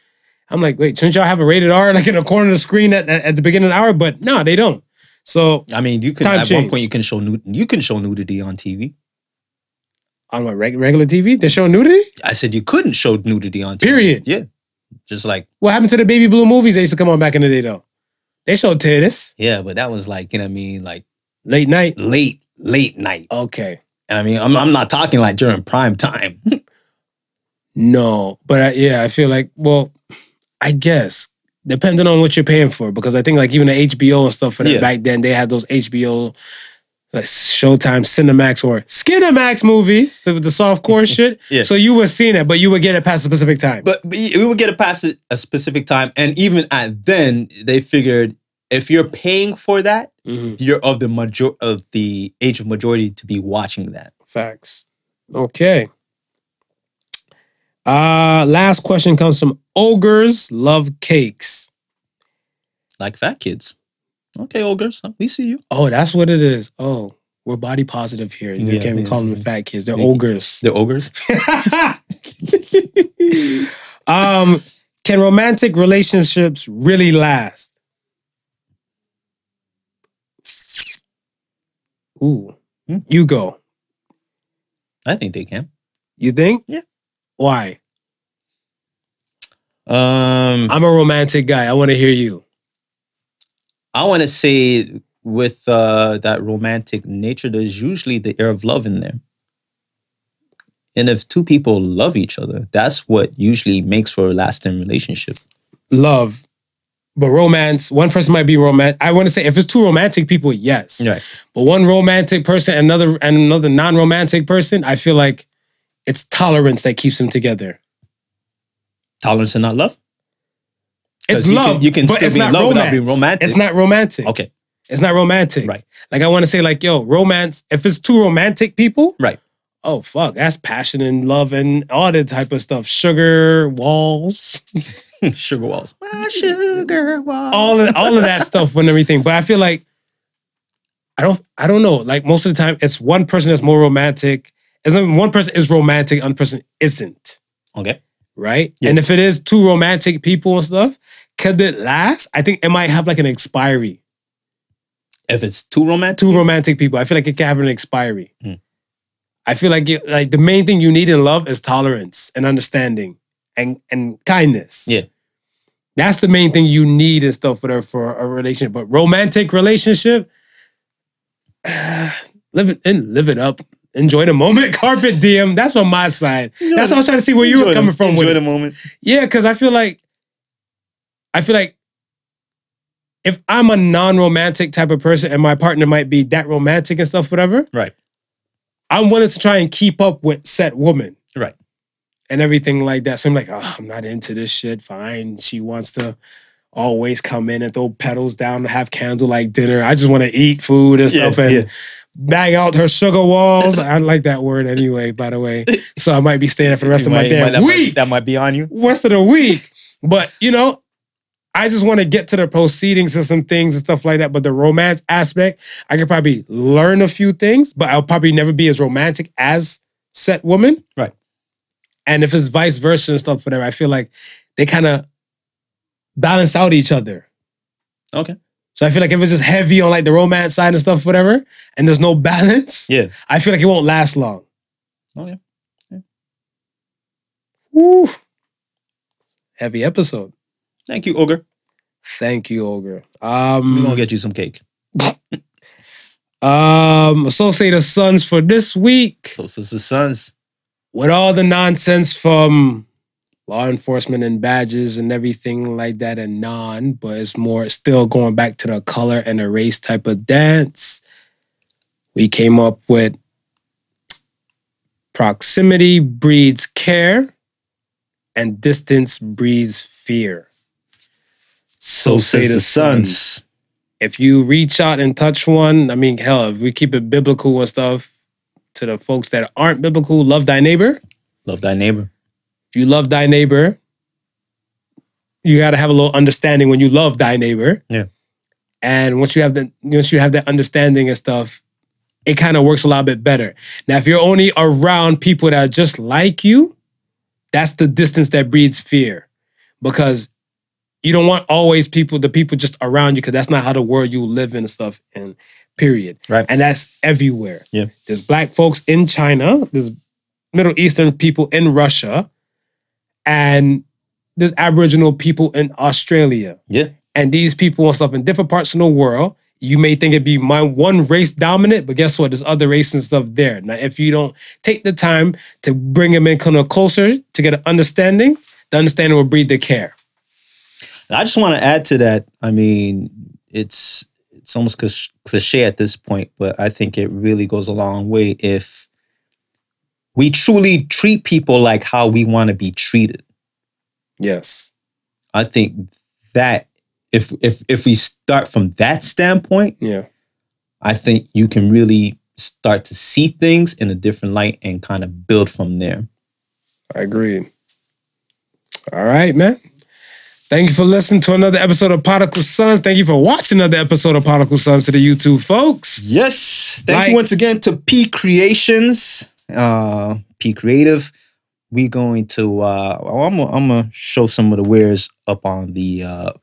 I'm like, wait, shouldn't y'all have a rated R like in the corner of the screen at, at, at the beginning of the hour? But no, they don't. So I mean, you can at one point you can show nud- you can show nudity on TV. on what reg- regular TV, they show nudity. I said you couldn't show nudity on TV. Period. Yeah. Just like What happened to the baby blue movies they used to come on back in the day though? They showed titties yeah, but that was like you know what I mean like late night. late late night. Okay, And I mean I'm I'm not talking like during prime time. no, but I, yeah, I feel like well, I guess depending on what you're paying for, because I think like even the HBO and stuff for that Yeah. back then they had those HBO. Like Showtime, Cinemax, or Skinemax movies, the, the soft core shit. Yeah. So you were seeing it, but you would get it past a specific time. But but we would get it past a- a specific time, and even at then, they figured if you're paying for that, Mhm. you're of the major of the age of majority to be watching that. Facts. Okay. Uh last question comes from Ogres Love Cakes. Like fat kids. Okay, ogres, we see you. Oh, that's what it is. Oh, we're body positive here. You Yeah, can't even yeah, call them yeah. fat kids. They're Yeah. ogres. They're ogres. um, can romantic relationships really last? Ooh. Hmm. You go. I think they can. You think? Yeah. Why? Um, I'm a romantic guy. I want to hear you. I want to say with uh, that romantic nature, there's usually the air of love in there. And if two people love each other, that's what usually makes for a lasting relationship. love, but romance. One person might be romantic. I want to say if it's two romantic people, yes. Right. But one romantic person, and another and another non-romantic person, I feel like it's tolerance that keeps them together. Tolerance and not love. It's you can- love. you can but still it's be in not love without being romantic. It's not romantic. Okay. It's not romantic. Right. Like I want to say, like, yo, romance. If it's two romantic people, Right. oh fuck, that's passion and love and all that type of stuff. Sugar walls, Sugar walls. My sugar walls. all of all of that stuff and everything. But I feel like I don't I don't know. Like most of the time, it's one person that's more romantic. Not one person is romantic, another person isn't. Okay. Right. Yeah. And if it is two romantic people and stuff, could it last? I think it might have like an expiry. If it's too romantic, two romantic people. I feel like it can have an expiry. Mm. I feel like it, like the main thing you need in love is tolerance and understanding and and kindness. Yeah. That's the main thing you need and stuff for a, for a relationship. But romantic relationship, live it and live it up. Enjoy the moment. Carpe diem. That's on my side. That's what I was trying to see where you were coming the- from with Enjoy it. the moment. Yeah, because I feel like I feel like if I'm a non-romantic type of person and my partner might be that romantic and stuff, whatever, Right. I'm willing to try and keep up with set woman Right. and everything like that. So I'm like, oh, I'm not into this shit. Fine. She wants to always come in and throw petals down and have candlelight dinner. I just want to eat food and Yeah, stuff and yeah. Bang out her sugar walls. I like that word anyway, by the way. So I might be staying there for the rest You of my might- damn might- that, week might, that might be on you. rest of the week. But you know, I just want to get to the proceedings and some things and stuff like that. But the romance aspect, I could probably learn a few things, but I'll probably never be as romantic as set woman. Right. And if it's vice versa and stuff, whatever, I feel like they kind of balance out each other. Okay. So I feel like if it's just heavy on like the romance side and stuff, whatever, and there's no balance, Yeah. I feel like it won't last long. Oh yeah. Woo. Heavy episode. Thank you, Ogre. Thank you, Ogre. Um, We're gonna get you some cake. Um, Associated Sons for this week So this is sons. with all the nonsense from law enforcement and badges and everything like that and non, but it's more still going back to the color and the race type of dance. We came up with proximity breeds care and distance breeds fear. So say the sons. if you reach out and touch one, I mean, hell, if we keep it biblical and stuff to the folks that aren't biblical, love thy neighbor. Love thy neighbor. If you love thy neighbor, you got to have a little understanding when you love thy neighbor. Yeah. And once you have the once you have that understanding and stuff, it kind of works a lot bit better. Now, if you're only around people that are just like you, that's the distance that breeds fear, because you don't want always people the people just around you because that's not how the world you live in and stuff. And period. Right. And that's everywhere. Yeah. There's black folks in China. There's Middle Eastern people in Russia, and there's Aboriginal people in Australia. Yeah. And these people and stuff in different parts of the world, you may think it'd be my one race dominant, but guess what? There's other races and stuff there. Now, if you don't take the time to bring them in kind of closer to get an understanding, the understanding will breed the care. I just want to add to that. I mean, it's it's almost cliche at this point, but I think it really goes a long way if we truly treat people like how we want to be treated. Yes. I think that if if if we start from that standpoint, Yeah. I think you can really start to see things in a different light and kind of build from there. I agree. All right, man. Thank you for listening to another episode of Particle Sons. Thank you for watching another episode of Particle Sons to the YouTube folks. Yes. Thank Like- you once again to P Creations, uh, P Creative. We going to uh I'm gonna, I'm gonna show some of the wares up on the uh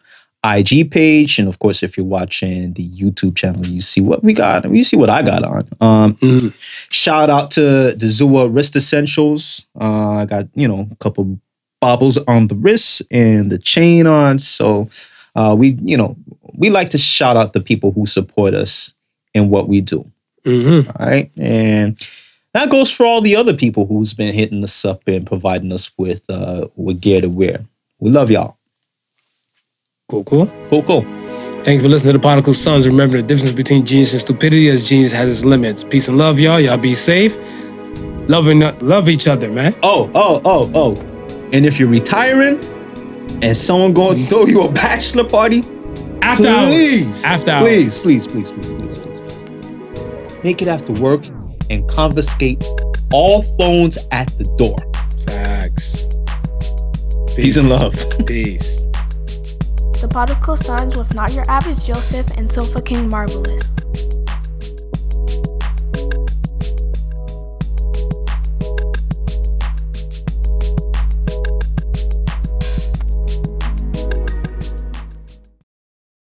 IG page. And of course, if you're watching the YouTube channel, you see what we got. You see what I got on. Um Mhm. shout out to the Zua Wrist Essentials. Uh I got, you know, a couple bobbles on the wrist and the chain on. So uh we, you know, we like to shout out the people who support us in what we do. Mm-hmm. All right. And that goes for all the other people who's been hitting us up and providing us with uh with gear to wear. We love y'all. Cool, cool. Cool, cool. Thank you for listening to the Particle Sons. Remember the difference between genius and stupidity as genius has its limits. Peace and love, y'all. Y'all be safe. Loving, love each other, man. Oh, oh, oh, oh. And if you're retiring and someone going to throw you a bachelor party, After please, hours. After hours. please, please, please, please, please, please, please. Make it after work and confiscate all phones at the door. Facts. Peace and love. Peace. The Particle Sons with Not Your Average Joseph and Sofa King Marvelous.